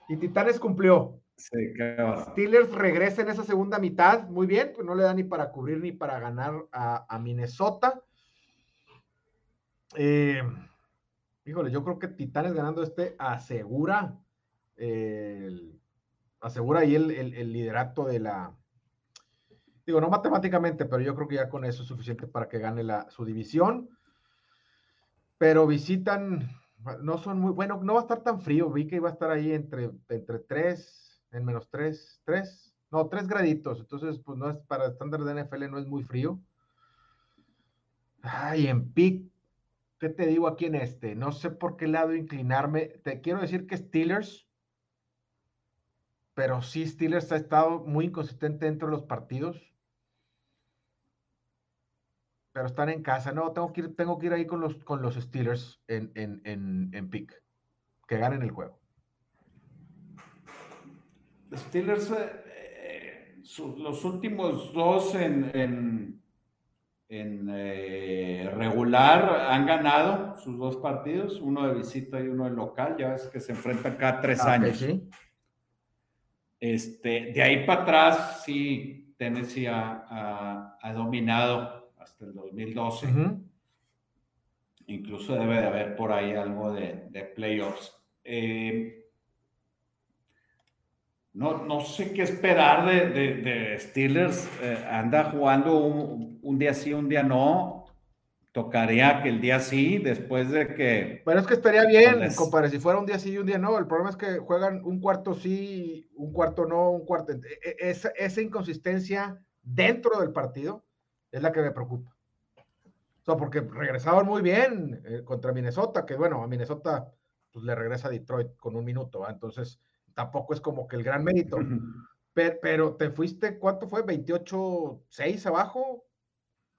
Y Titanes cumplió. Steelers regresa en esa segunda mitad, muy bien, pues no le da ni para cubrir ni para ganar a, Minnesota. Eh, híjole, yo creo que Titanes ganando este asegura, asegura ahí el, liderato de la, digo, no matemáticamente, pero yo creo que ya con eso es suficiente para que gane la, su división. Pero visitan, no son muy, bueno, no va a estar tan frío, vi que iba a estar ahí entre, entre 3 en menos 3, 3, no, 3 graditos. Entonces, pues no es para estándar de NFL, no es muy frío. Ay, en pick, ¿qué te digo aquí en este? No sé por qué lado inclinarme. Te quiero decir que Steelers, pero sí, Steelers ha estado muy inconsistente dentro de los partidos. Pero están en casa. No, tengo que ir, tengo que ir ahí con los, con los Steelers en, en, en, en pick. Que ganen el juego. Steelers, eh, los últimos dos en, en, eh, regular han ganado sus dos partidos, uno de visita y uno de local, ya ves que se enfrentan cada tres ah, años. Este, de ahí para atrás, sí, Tennessee ha, dominado hasta el 2012. Incluso debe de haber por ahí algo de, de playoffs. Eh, no, no sé qué esperar de, de, Steelers. Eh, anda jugando un, día sí, un día no. Tocaría que el día sí, después de que. Bueno, es que estaría bien, compadre, si fuera un día sí y un día no. El problema es que juegan un cuarto sí, un cuarto no, un cuarto. E, e, esa, esa inconsistencia dentro del partido es la que me preocupa. O sea, porque regresaban muy bien eh, contra Minnesota, que bueno, a Minnesota pues, le regresa a Detroit con un minuto, entonces tampoco es como que el gran mérito. Pero, te fuiste, ¿cuánto fue? ¿28-6 abajo?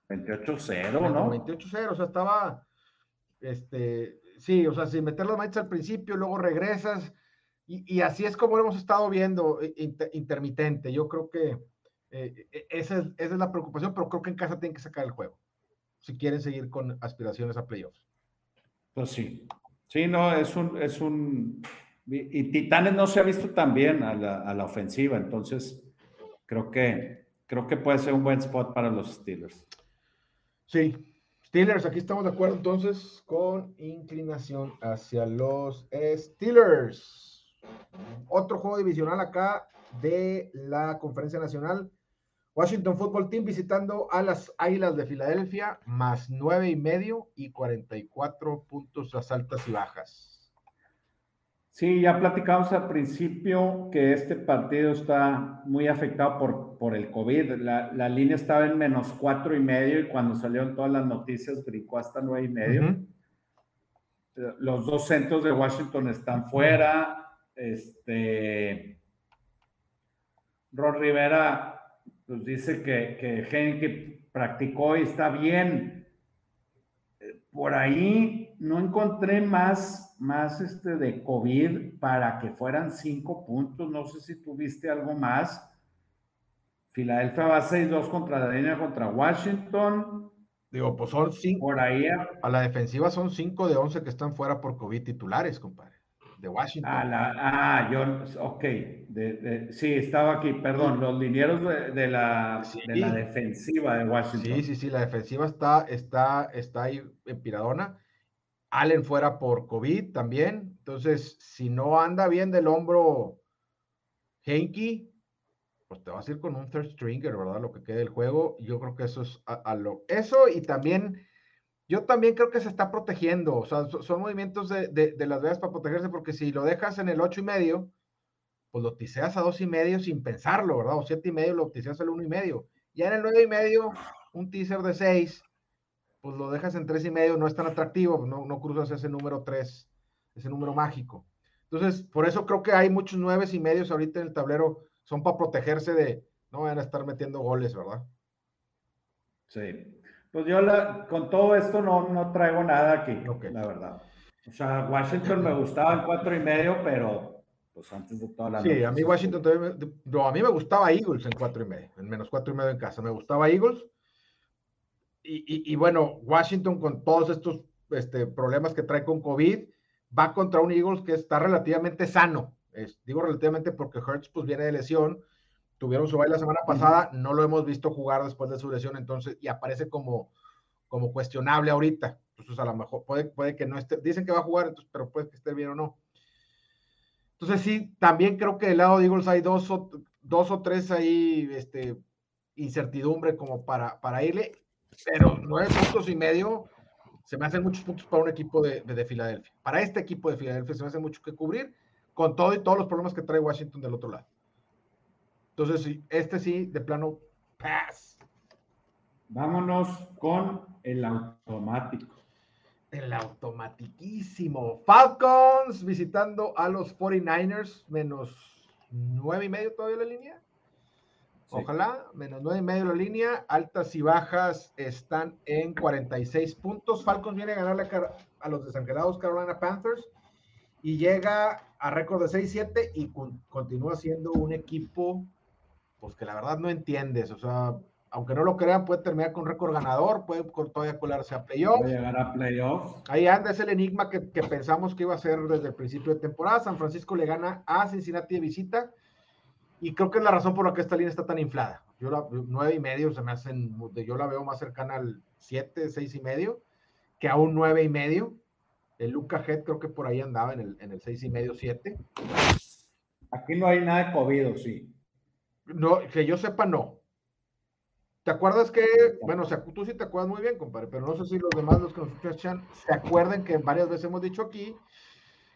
28-0, ¿no? 28-0, o sea, estaba, este, sí, o sea, sin meter las manitas al principio, luego regresas, y, así es como lo hemos estado viendo, eh, intermitente. Yo creo que eh, e, esa, es, esa, es, la preocupación, pero creo que en casa tienen que sacar el juego, si quieren seguir con aspiraciones a playoffs. Pues sí, sí, no, es un, es un, y, Titanes no se ha visto tan bien a la, ofensiva, entonces creo que, creo que puede ser un buen spot para los Steelers. Sí, Steelers, aquí estamos de acuerdo entonces con inclinación hacia los Steelers. Otro juego divisional acá de la Conferencia Nacional. Washington Football Team visitando a las Águilas de Filadelfia, más nueve y medio y 44 puntos las altas y bajas. Sí, ya platicamos al principio que este partido está muy afectado por, por el COVID. La, línea estaba en menos cuatro y medio y cuando salieron todas las noticias brincó hasta nueve y medio. los dos centros de Washington están fuera. Este, Ron Rivera pues dice que, que practicó y está bien. Por ahí no encontré más, más este de COVID para que fueran cinco puntos. No sé si tuviste algo más. Filadelfia va 6-2 contra la línea contra Washington. Digo, pues son cinco. Por ahí. A la defensiva son cinco de 11 que están fuera por COVID titulares, compadre. De Washington. ah, yo, ok. sí, estaba aquí, perdón. Los linieros de, la, la, defensiva de Washington. Sí, sí, sí, la defensiva está, está, está ahí en Piradona. Allen fuera por COVID también. Entonces, si no anda bien del hombro Henke, pues te vas a ir con un third stringer, ¿verdad? Lo que quede del juego. Yo creo que eso es a, lo. Eso y también, yo también creo que se está protegiendo. O sea, son, movimientos de, las veas para protegerse, porque si lo dejas en el ocho y medio, pues lo tiseas a dos y medio sin pensarlo, ¿verdad? O siete y medio lo tiseas al uno y medio. Ya en el nueve y medio, un teaser de seis, pues lo dejas en tres y medio, no es tan atractivo, no, no cruzas ese número tres, ese número mágico. Entonces, por eso creo que hay muchos nueve y medios ahorita en el tablero son para protegerse de, no van a estar metiendo goles, ¿verdad? Sí. Pues yo con todo esto no, no traigo nada aquí, la verdad. O sea, Washington me gustaba en cuatro y medio, pero pues antes de toda la Sí, a mí Washington no, a mí me gustaba Eagles en cuatro y medio, en menos cuatro y medio en casa. Me gustaba Eagles. Y, y, bueno, Washington con todos estos este, problemas que trae con COVID, va contra un Eagles que está relativamente sano digo relativamente porque Hertz pues viene de lesión, tuvieron su baile la semana pasada, no lo hemos visto jugar después de su lesión, entonces, y aparece como, como cuestionable ahorita. Entonces, a lo mejor puede, puede que no esté, dicen que va a jugar, entonces, pero puede que esté bien o no. Entonces, sí, también creo que del lado de Eagles hay dos o, dos o tres ahí, este, incertidumbre como para, para irle, pero nueve puntos y medio se me hacen muchos puntos para un equipo de, de, de Filadelfia. Para este equipo de Filadelfia se me hace mucho que cubrir con todo y todos los problemas que trae Washington del otro lado. Entonces, sí, este sí, de plano, pass. Vámonos con el automático. El automatiquísimo. Falcons visitando a los 49ers, menos nueve y medio todavía la línea. Ojalá, menos nueve y medio la línea. Altas y bajas están en 46 puntos. Falcons viene a ganarle a los desangelados Carolina Panthers y llega a récord de 6-7 y continúa siendo un equipo, pues que la verdad no entiendes, o sea, aunque no lo crean, puede terminar con récord ganador, puede todavía colarse a playoffs. Puede llegar a playoffs. Ahí anda, es el enigma que, pensamos que iba a ser desde el principio de temporada. San Francisco le gana a Cincinnati de visita y creo que es la razón por la que esta línea está tan inflada. Yo la nueve y medio se me hacen, yo la veo más cercana al 7, 6 y medio que a un nueve y medio. El Luca Head creo que por ahí andaba en el, en el 6 y medio, 7. Aquí no hay nada de COVID, sí. No, que yo sepa, no. ¿Te acuerdas que, bueno, o sea, tú sí te acuerdas muy bien, compadre, pero no sé si los demás, los que nos escuchan, se acuerden que varias veces hemos dicho aquí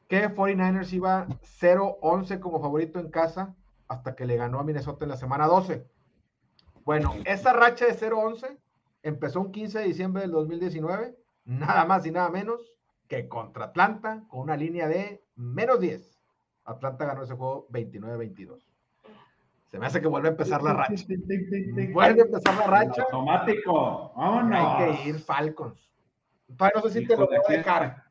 que 49ers iba 0-11 como favorito en casa hasta que le ganó a Minnesota en la semana 12. Bueno, esa racha de 0-11 empezó un 15 de diciembre del 2019, nada más y nada menos que contra Atlanta con una línea de menos 10. Atlanta ganó ese juego 29-22. Se me hace que vuelve a empezar la racha. Vuelve a empezar la racha. Automático. Vámonos. Hay que ir Falcons. Todavía no sé si te lo voy a dejar.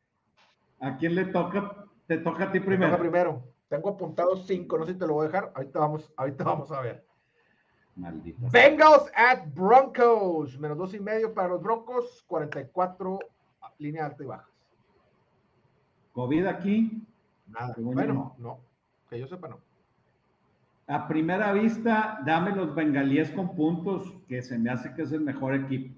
¿A quién le toca? Te toca a ti primero. primero. Tengo apuntados cinco, no sé si te lo voy a dejar. Ahorita vamos, ahorita vamos a ver. Maldita. Bengals at Broncos. Menos dos y medio para los Broncos. 44 línea alta y baja. COVID aquí. Nada. Bueno, no. Que yo sepa, no. A primera vista, dame los bengalíes con puntos, que se me hace que es el mejor equipo.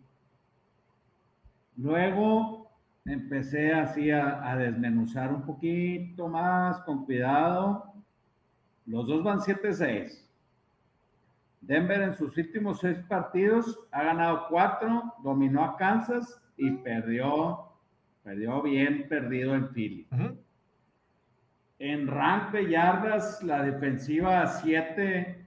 Luego empecé así a, desmenuzar un poquito más, con cuidado. Los dos van 7-6. Denver en sus últimos seis partidos ha ganado cuatro, dominó a Kansas y perdió Perdió bien perdido en Philly. En rank de yardas, la defensiva 7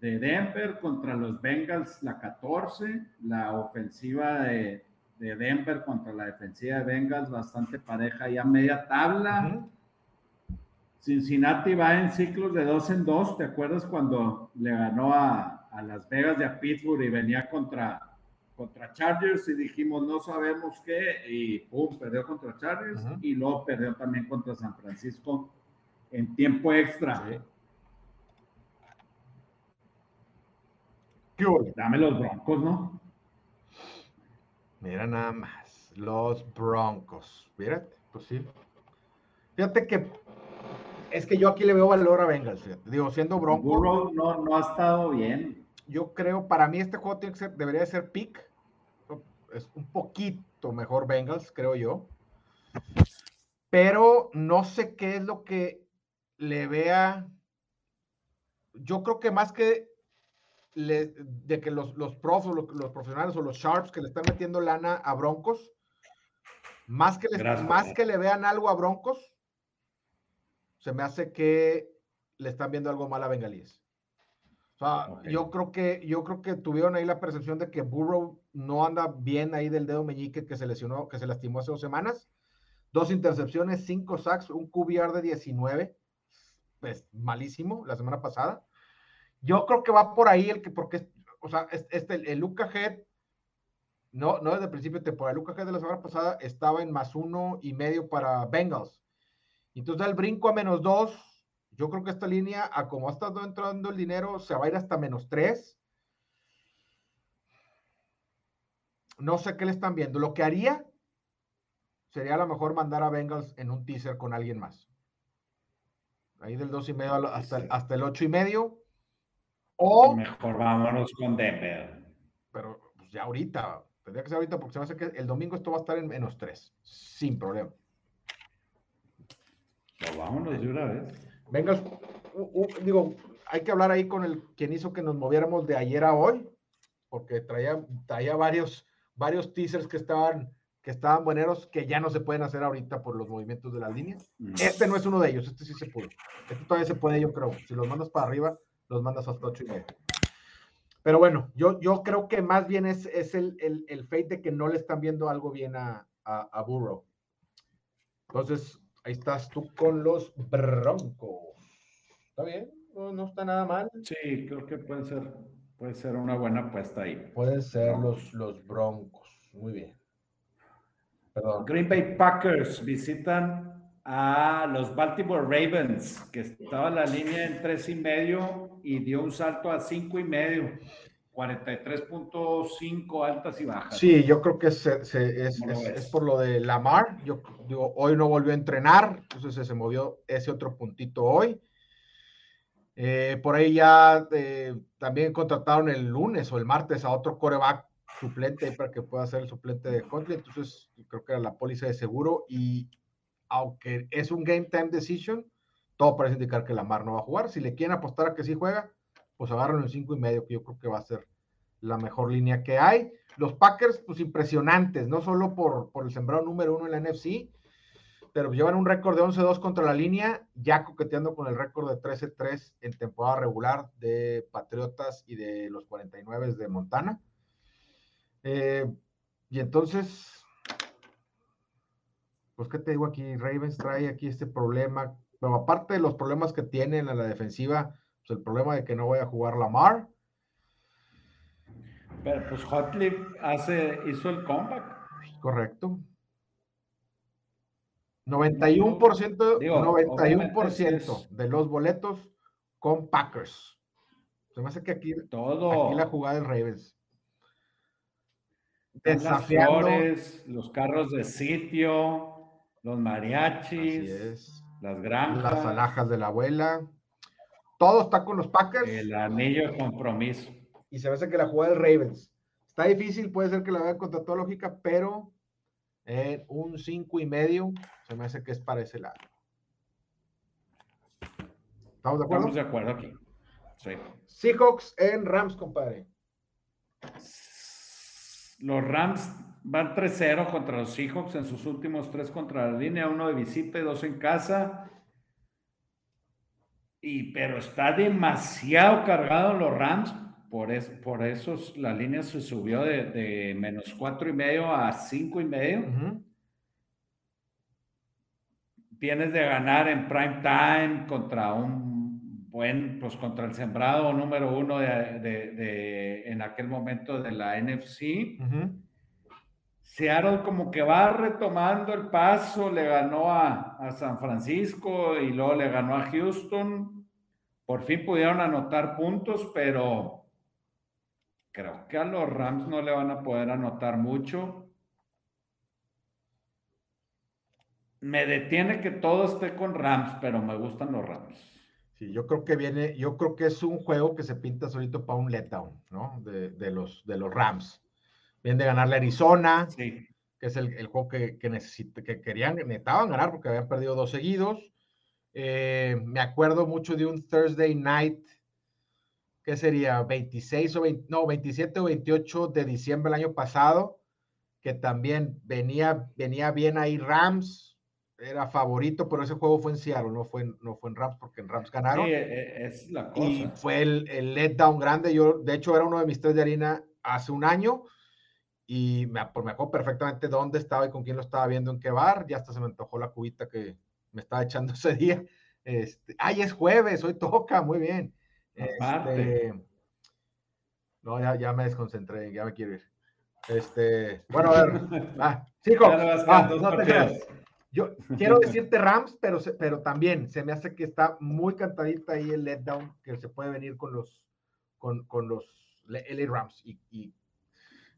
de Denver contra los Bengals, la 14. La ofensiva de, Denver contra la defensiva de Bengals, bastante pareja y a media tabla. Cincinnati va en ciclos de dos en dos. ¿Te acuerdas cuando le ganó a, a Las Vegas de a Pittsburgh y venía contra, contra Chargers y dijimos no sabemos qué y pum, perdió contra Chargers y luego perdió también contra San Francisco en tiempo extra. Dame los Broncos, ¿no? Mira nada más, los Broncos. Fíjate, pues sí. Fíjate que es que yo aquí le veo valor a Bengals. Digo, siendo Broncos. Burrow no, no ha estado bien. Yo creo, para mí este juego tiene que ser, debería ser pick. Es un poquito mejor Bengals, creo yo. Pero no sé qué es lo que le vea. Yo creo que más que de que los, los profs o los, profesionales o los sharps que le están metiendo lana a Broncos, más que, más que le vean algo a Broncos, se me hace que le están viendo algo mal a Bengalíes. O sea, yo creo que yo creo que tuvieron ahí la percepción de que Burrow no anda bien ahí del dedo meñique que se lesionó, que se lastimó hace dos semanas. Dos intercepciones, cinco sacks, un QBR de 19, pues malísimo la semana pasada. Yo creo que va por ahí el que, porque, o sea, este, el, Luca Head, no, no desde el principio de temporada, el Luca Head de la semana pasada estaba en más uno y medio para Bengals. Entonces el brinco a menos dos. Yo creo que esta línea, a como ha estado entrando el dinero, se va a ir hasta menos tres. No sé qué le están viendo. Lo que haría sería a lo mejor mandar a Bengals en un teaser con alguien más. Ahí del dos y medio hasta, hasta el ocho y medio. O. Mejor vámonos con Denver. Pero pues, ya ahorita, tendría que ser ahorita porque se me hace que el domingo esto va a estar en menos tres, sin problema. Pues vámonos de una vez. Venga, digo, hay que hablar ahí con el quien hizo que nos moviéramos de ayer a hoy, porque traía, traía varios, varios teasers que estaban, que estaban bueneros que ya no se pueden hacer ahorita por los movimientos de las líneas. Mm. Este no es uno de ellos, este sí se pudo. Este todavía se puede, yo creo. Si los mandas para arriba, los mandas hasta ocho y medio. Pero bueno, yo, yo creo que más bien es, es el, el, el fate de que no le están viendo algo bien a, a, a Burrow. Entonces, ahí estás tú con los Broncos. ¿Está bien? No, está nada mal. Sí, creo que puede ser, puede ser una buena apuesta ahí. Puede ser los, los Broncos. Muy bien. Perdón. Green Bay Packers visitan a los Baltimore Ravens, que estaba la línea en tres y medio y dio un salto a cinco y medio. 43.5 altas y bajas. Sí, yo creo que es, es, por lo de Lamar. Yo digo, hoy no volvió a entrenar, entonces se movió ese otro puntito hoy. Eh, por ahí ya eh, también contrataron el lunes o el martes a otro coreback suplente para que pueda ser el suplente de Huntley. Entonces, creo que era la póliza de seguro. Y aunque es un game time decision, todo parece indicar que Lamar no va a jugar. Si le quieren apostar a que sí juega, pues agarran el cinco y medio, que yo creo que va a ser la mejor línea que hay. Los Packers, pues impresionantes, no solo por, por el sembrado número uno en la NFC, pero llevan un récord de 11-2 contra la línea, ya coqueteando con el récord de 13-3 en temporada regular de Patriotas y de los 49 de Montana. Eh, y entonces, pues, ¿qué te digo aquí? Ravens trae aquí este problema, pero aparte de los problemas que tienen en la defensiva, pues el problema de que no voy a jugar Lamar. Pero pues Hotley hace, hizo el comeback. Correcto. 91%, 91% de los boletos con Packers. Se me hace que aquí, Todo. aquí la jugada de Ravens. Desafiando. los carros de sitio, los mariachis, las granjas. Las alhajas de la abuela. Todo está con los Packers. El anillo de compromiso. Y se me hace que la jugada de Ravens. Está difícil, puede ser que la vean contra toda lógica, pero en un 5 y medio se me hace que es para ese lado. ¿Estamos de acuerdo? Estamos de acuerdo aquí. Sí. Seahawks en Rams, compadre. Los Rams van 3-0 contra los Seahawks en sus últimos tres contra la línea, uno de visita y dos en casa. Y pero está demasiado cargado los Rams por, eso, por eso la línea se subió de, menos cuatro y medio a cinco y medio. Tienes de ganar en prime time contra un buen, pues contra el sembrado número uno de, en aquel momento de la NFC. Seattle como que va retomando el paso, le ganó a, a, San Francisco y luego le ganó a Houston. Por fin pudieron anotar puntos, pero creo que a los Rams no le van a poder anotar mucho. Me detiene que todo esté con Rams, pero me gustan los Rams. Sí, yo creo que viene, yo creo que es un juego que se pinta solito para un letdown, ¿no? De, los, de los Rams. Vienen de ganarle a Arizona, que es el, juego que, que, que querían, necesitaban ganar porque habían perdido dos seguidos. Eh, me acuerdo mucho de un Thursday night ¿qué sería? 26 o 20, no, 27 o 28 de diciembre del año pasado, que también venía, venía bien ahí Rams, era favorito, pero ese juego fue en Seattle, no fue en, no fue en Rams, porque en Rams ganaron. Sí, e, e, es la cosa. Y fue el, el letdown grande. Yo, de hecho, era uno de mis tres de harina hace un año y me, pues, me acuerdo perfectamente dónde estaba y con quién lo estaba viendo, en qué bar. Ya hasta se me antojó la cubita que me estaba echando ese día. Este, ay, es jueves, hoy toca, muy bien. Este, no, ya, ya me desconcentré, ya me quiero ir. Este, bueno, a ver. Ah, ah, no te creas. Yo quiero decirte Rams, pero, pero también se me hace que está muy cantadita ahí el letdown que se puede venir con los, con, con los LA Rams. Y, y,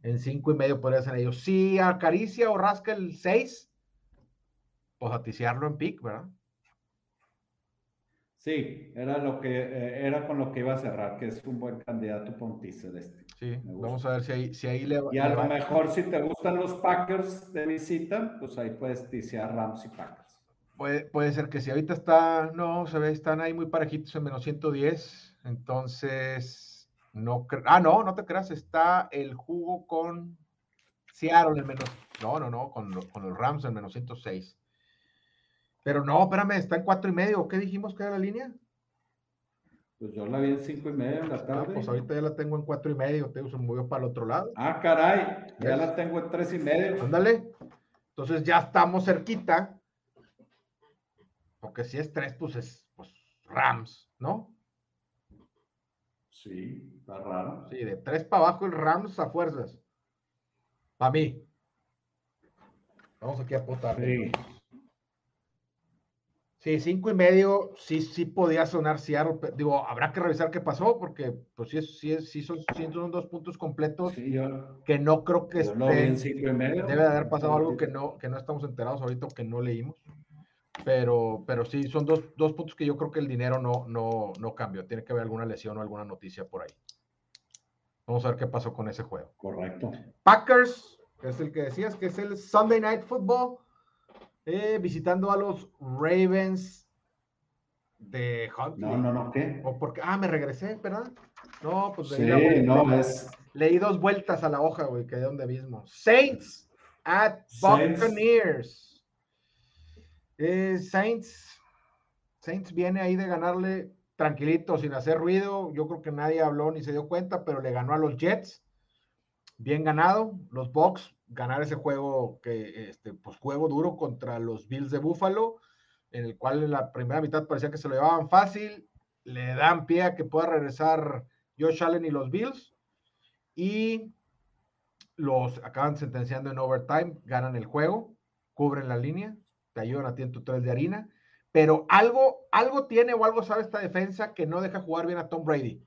en cinco y medio podría ser ellos. Si acaricia o rasca el 6, pues aticiarlo en pick, ¿verdad? Sí, era lo que eh, era con lo que iba a cerrar, que es un buen candidato un teaser este. Sí, vamos a ver si ahí, si ahí le Y a lo mejor si te gustan los Packers de visita, pues ahí puedes tisear Rams y Packers. Puede, puede ser que si ahorita está, no, se ve, están ahí muy parejitos en menos 110, entonces no ah, no, no te creas, está el jugo con Seattle en menos, no, no, no, con, con los Rams en menos 106. Pero no, espérame, está en cuatro y medio. ¿Qué dijimos que era la línea? Pues yo la vi en cinco y medio en la ah, tarde. pues ahorita ya la tengo en cuatro y medio. Te se movió para el otro lado. Ah, caray. Ya la tengo en tres y medio. Ándale. Entonces ya estamos cerquita. Porque si es tres, pues es pues, Rams, ¿no? Sí, está raro. Sí, de tres para abajo el Rams a fuerzas. Para mí. Vamos aquí a apuntar. Sí. Sí, cinco y medio, sí, sí podía sonar Seattle. Digo, habrá que revisar qué pasó, porque pues sí, sí, sí son, sí son dos puntos completos que no creo que estén, Debe de haber pasado algo que no, que no estamos enterados ahorita que no leímos. Pero, pero sí, son dos, dos, puntos que yo creo que el dinero no, no, no cambió. Tiene que haber alguna lesión o alguna noticia por ahí. Vamos a ver qué pasó con ese juego. Correcto. Packers, que es el que decías, que es el Sunday Night Football. Eh, visitando a los Ravens de Huntley. No, no, no, ¿qué? O porque, ah, me regresé, ¿verdad? No, pues sí, no, es... leí dos vueltas a la hoja, güey, quedé donde mismo. Saints at Buccaneers. Eh, Saints, Saints viene ahí de ganarle tranquilito, sin hacer ruido. Yo creo que nadie habló ni se dio cuenta, pero le ganó a los Jets. Bien ganado. Los Bucks ganar ese juego que, este, pues juego duro contra los Bills de Buffalo, en el cual en la primera mitad parecía que se lo llevaban fácil, le dan pie a que pueda regresar Josh Allen y los Bills, y los acaban sentenciando en overtime, ganan el juego, cubren la línea, te ayudan a ti en tu tres de harina, pero algo, algo tiene o algo sabe esta defensa que no deja jugar bien a Tom Brady.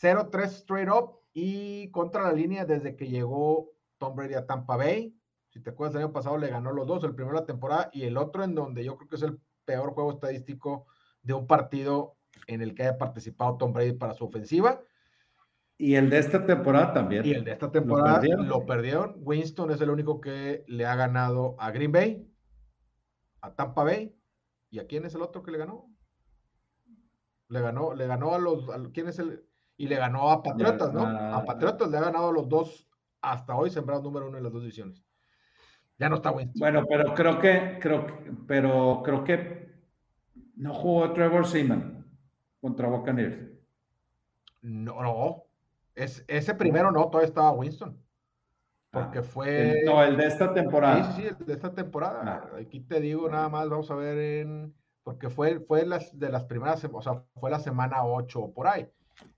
0-3 straight up y contra la línea desde que llegó Tom Brady a Tampa Bay. Si te acuerdas, el año pasado le ganó los dos, el primero la temporada y el otro en donde yo creo que es el peor juego estadístico de un partido en el que haya participado Tom Brady para su ofensiva. Y el de esta temporada también. Y el de esta temporada lo perdieron. Winston es el único que le ha ganado a Green Bay, a Tampa Bay. ¿Y a quién es el otro que le ganó? Le ganó, le ganó a los, ¿quién es el? Y le ganó a Patriotas, ¿no? A Patriotas le ha ganado a los dos hasta hoy sembrado número uno en las dos divisiones. Ya no está Winston. Bueno, pero creo que, creo pero creo que no jugó Trevor Seaman contra Buccaneers. No, no. Es, ese primero no, todavía estaba Winston. Porque ah, fue. no, el de esta temporada. Sí, sí, el de esta temporada. Ah. Aquí te digo nada más, vamos a ver en. Porque fue, fue las, de las primeras, o sea, fue la semana 8 o por ahí.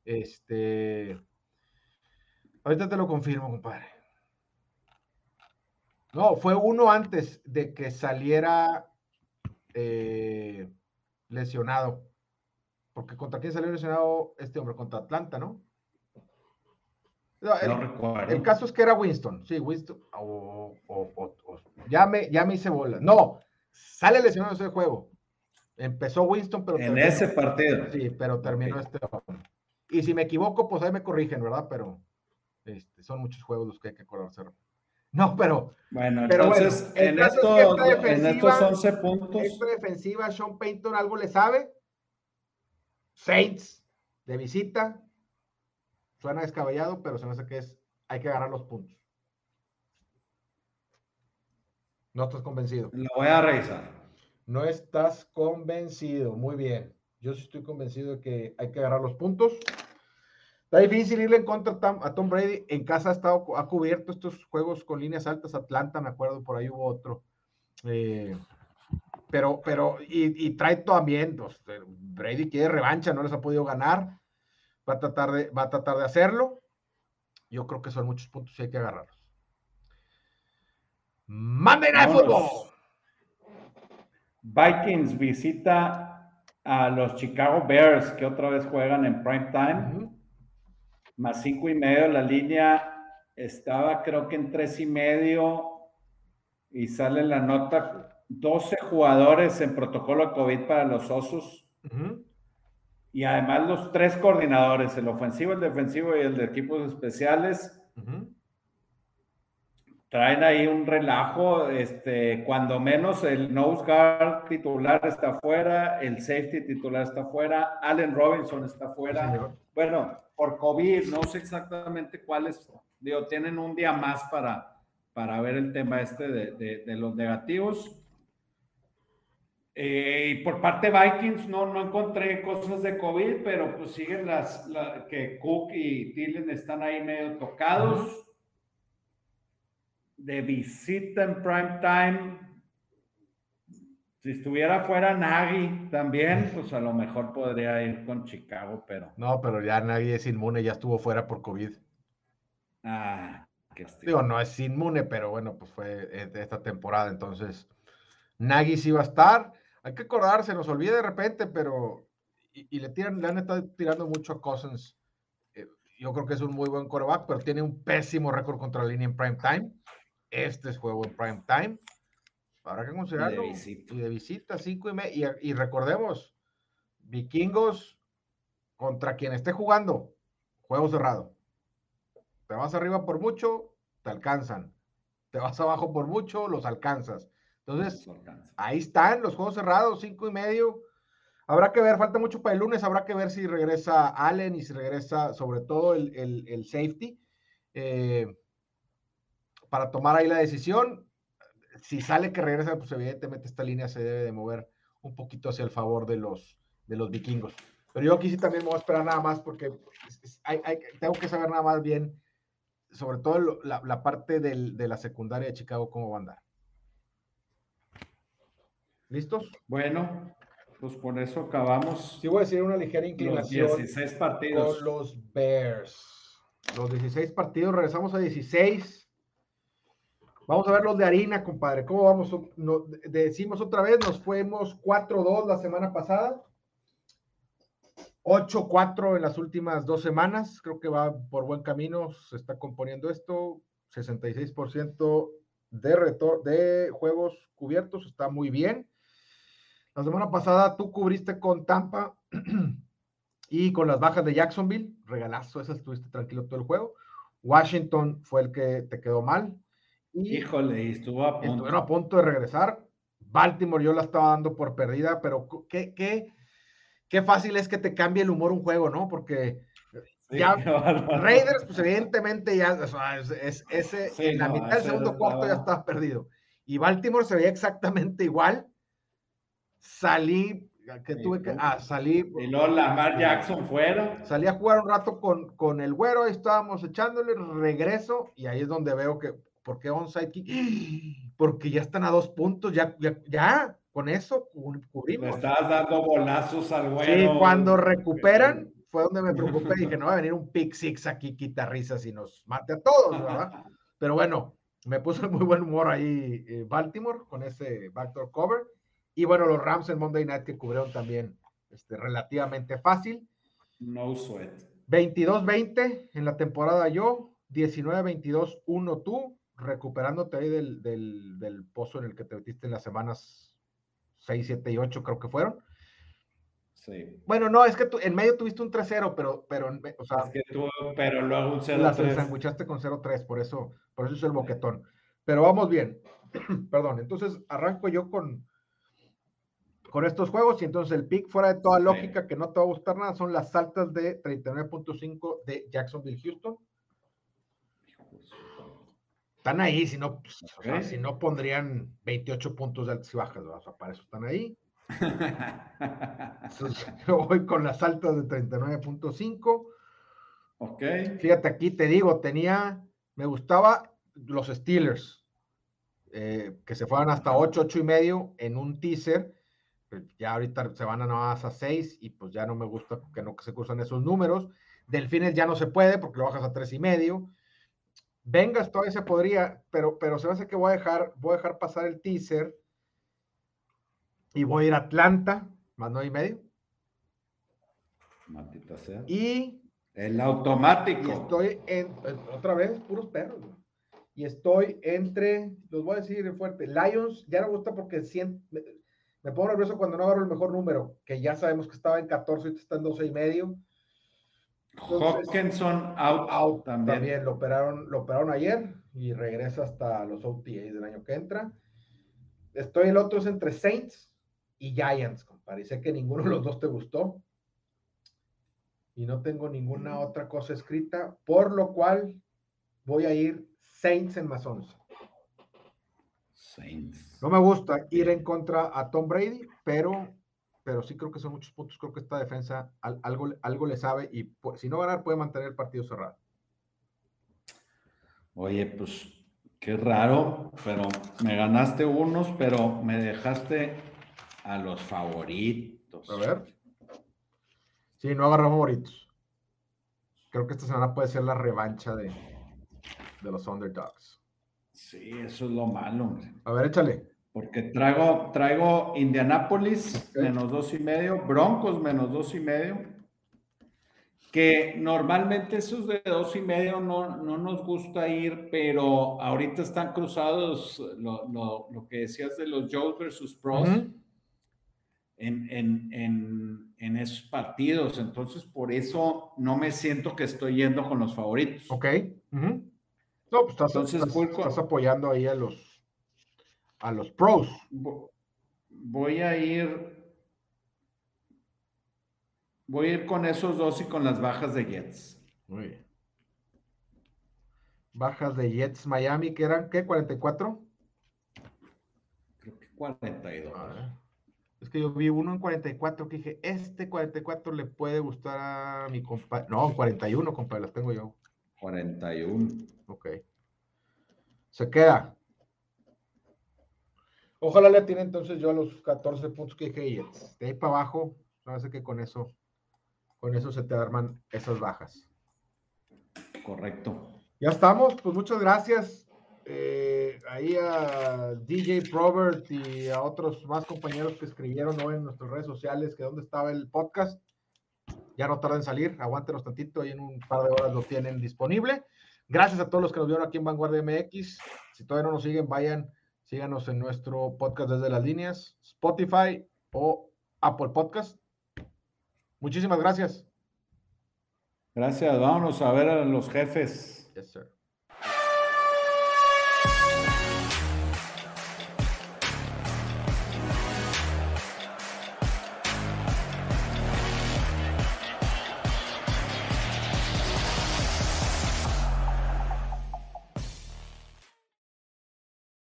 Este. Ahorita te lo confirmo, compadre. No, fue uno antes de que saliera eh, lesionado. Porque contra quién salió lesionado este hombre, contra Atlanta, ¿no? el, recuerdo. El caso es que era Winston. Sí, Winston. ya, me, ya me hice bola. No, sale lesionado ese juego. Empezó Winston, pero. En ese partido. Sí, pero terminó este hombre. Y si me equivoco, pues ahí me corrigen, ¿verdad? Pero este, son muchos juegos los que hay que acordarse. No, pero. Bueno, entonces, en, estos, en, estos 11 puntos. Esta defensiva, Sean Payton, ¿algo le sabe? Saints, de visita. Suena descabellado, pero se me hace que es. Hay que agarrar los puntos. No estás convencido. Lo voy a revisar. No estás convencido. Muy bien. Yo sí estoy convencido de que hay que agarrar los puntos. Está difícil irle en contra a Tom Brady. En casa ha, estado, ha cubierto estos juegos con líneas altas. Atlanta, me acuerdo, por ahí hubo otro. Eh, pero, pero, y, trae también, pues, Brady quiere revancha, no les ha podido ganar. Va a tratar de, va a tratar de hacerlo. Yo creo que son muchos puntos y hay que agarrarlos. Monday Night Football. Vikings visita a los Chicago Bears que otra vez juegan en prime time más cinco y medio. La línea estaba creo que en tres y medio y sale la nota 12 jugadores en protocolo COVID para los osos. Y además los tres coordinadores, el ofensivo, el defensivo y el de equipos especiales, traen ahí un relajo. Este, cuando menos el nose guard titular está fuera, el safety titular está fuera, Allen Robinson está fuera. Bueno, por COVID, no sé exactamente cuáles, digo, tienen un día más para, para ver el tema este de, los negativos. Eh, y por parte de Vikings no, no encontré cosas de COVID, pero pues siguen las, que Cook y Tillen están ahí medio tocados. De visita en prime time, si estuviera fuera Nagy también, pues a lo mejor podría ir con Chicago, pero. No, pero ya Nagy es inmune, ya estuvo fuera por COVID. Ah, qué Digo, no es inmune, pero bueno, pues fue de esta temporada, entonces. Nagy sí va a estar. Hay que acordarse, nos olvida de repente, pero. Y, le tiran, le han estado tirando mucho a Cousins. Eh, yo creo que es un muy buen coreback, pero tiene un pésimo récord contra la línea en prime time. Este es juego en prime time Habrá que considerarlo. Y de visita, y, de visita cinco y, media. y, recordemos, vikingos contra quien esté jugando, juego cerrado. Te vas arriba por mucho, te alcanzan. Te vas abajo por mucho, los alcanzas. Entonces, ahí están los juegos cerrados, cinco y medio. Habrá que ver, falta mucho para el lunes, habrá que ver si regresa Allen y si regresa sobre todo el, safety eh, para tomar ahí la decisión si sale que regresa, pues evidentemente esta línea se debe de mover un poquito hacia el favor de los, de los vikingos. Pero yo aquí sí también me voy a esperar nada más porque tengo que saber nada más bien, sobre todo la, parte de la secundaria de Chicago, cómo va a andar. ¿Listos? Bueno, pues por eso acabamos. Sí, voy a decir una ligera inclinación. Los 16 partidos. Con los Bears. Los 16 partidos, regresamos a 16. Vamos a ver los de harina, compadre. ¿Cómo vamos? decimos otra vez, nos fuimos 4-2 la semana pasada. 8-4 en las últimas dos semanas. Creo que va por buen camino. Se está componiendo esto. 66% de, de juegos cubiertos. Está muy bien. La semana pasada tú cubriste con Tampa y con las bajas de Jacksonville. Regalazo, esa estuviste tranquilo todo el juego. Washington fue el que te quedó mal. Híjole, estuvo a punto. Estuvieron a punto de regresar. Baltimore yo la estaba dando por perdida, pero qué, qué, qué fácil es que te cambie el humor un juego, ¿no? Porque ya Raiders, pues evidentemente ya, es, ese, en la mitad del segundo cuarto ya estaba perdido. Y Baltimore se veía exactamente igual. Salí, que tuve que ah, salir. Y luego Lamar Jackson fuera. Salí a jugar un rato con, con el güero, ahí estábamos echándole, regreso, y ahí es donde veo que, ¿por qué onside kick? Porque ya están a dos puntos, ya, ya, ya con eso cubrimos. Me estabas dando bolazos al güero. Sí, cuando recuperan, fue donde me preocupé, dije, no va a venir un pick six aquí, quita risas y nos mate a todos, ¿verdad? Pero bueno, me puso muy buen humor ahí eh, Baltimore con ese backdoor cover. Y bueno, los Rams en Monday Night que cubrieron también este, relativamente fácil. No sweat. 22-20 en la temporada yo, 19-22-1 tú, recuperándote ahí del, del, del, pozo en el que te metiste en las semanas 6, 7 y 8 creo que fueron. Sí. Bueno, no, es que tú, en medio tuviste un 3-0, pero, pero, o sea, es que tú, pero luego un 0-3. Las ensanguchaste con 0-3, por eso, por eso es el boquetón. Pero vamos bien. Perdón, entonces arranco yo con, con estos juegos y entonces el pick fuera de toda lógica que no te va a gustar nada son las altas de 39.5 de Jacksonville Houston. Están ahí, si no, pues, si no pondrían 28 puntos de altas y bajas, o sea, para eso están ahí. yo voy con las altas de 39.5. Ok. Fíjate, aquí te digo, tenía, me gustaba los Steelers, eh, que se fueran hasta 8, 8 y medio en un teaser. Ya ahorita se van a más a 6 y pues ya no me gusta que no se cruzan esos números. Delfines ya no se puede porque lo bajas a 3 y medio. Vengas todavía se podría, pero, pero se me hace que voy a dejar, voy a dejar pasar el teaser y voy a ir a Atlanta, más nueve y medio. Matita sea. Y. El automático. Y estoy en. Otra vez, puros perros. Y estoy entre. Los voy a decir fuerte. Lions, ya no me gusta porque siento, me, pongo nervioso cuando no agarro el mejor número, que ya sabemos que estaba en 14 y está en 12 y medio. Hawkinson out, out también. También lo operaron, lo operaron ayer y regresa hasta los OTA del año que entra. Estoy el otro es entre Saints y Giants, Parece que ninguno de los dos te gustó. Y no tengo ninguna otra cosa escrita, por lo cual voy a ir Saints en más 11. Saints. No me gusta ir en contra a Tom Brady, pero, pero sí creo que son muchos puntos. Creo que esta defensa algo, algo le sabe y si no ganar puede mantener el partido cerrado. Oye, pues qué raro, pero me ganaste unos, pero me dejaste a los favoritos. A ver. Sí, no agarramos favoritos. Creo que esta semana puede ser la revancha de, de los underdogs. Sí, eso es lo malo, hombre. A ver, échale. Porque traigo, traigo Indianapolis menos dos y medio, Broncos menos dos y medio, que normalmente esos de dos y medio no, no nos gusta ir, pero ahorita están cruzados lo, lo, lo que decías de los Joes versus Pros en, esos partidos. Entonces, por eso no me siento que estoy yendo con los favoritos. Ok. No, pues estás, apoyando ahí a los, a los pros. Voy a ir. Voy a ir con esos dos y con las bajas de Jets. Muy bien. Bajas de Jets Miami, que eran, ¿qué? ¿44? Creo que 42. Es que yo vi uno en 44 que dije, este 44 le puede gustar a mi compadre. No, 41, compadre, las tengo yo. 41. Ok. Se queda. Ojalá le tiene entonces yo a los 14 puntos que dije. De ahí para abajo, parece que con eso, con eso se te arman esas bajas. Correcto. Ya estamos, pues muchas gracias. Eh, ahí a DJ Probert y a otros más compañeros que escribieron hoy en nuestras redes sociales que dónde estaba el podcast. Ya no tarden en salir, aguántenos tantito y en un par de horas lo tienen disponible. Gracias a todos los que nos vieron aquí en Vanguardia MX. Si todavía no nos siguen, vayan, síganos en nuestro podcast desde las líneas, Spotify o Apple Podcast. Muchísimas gracias. Gracias, vámonos a ver a los jefes. Yes, sir.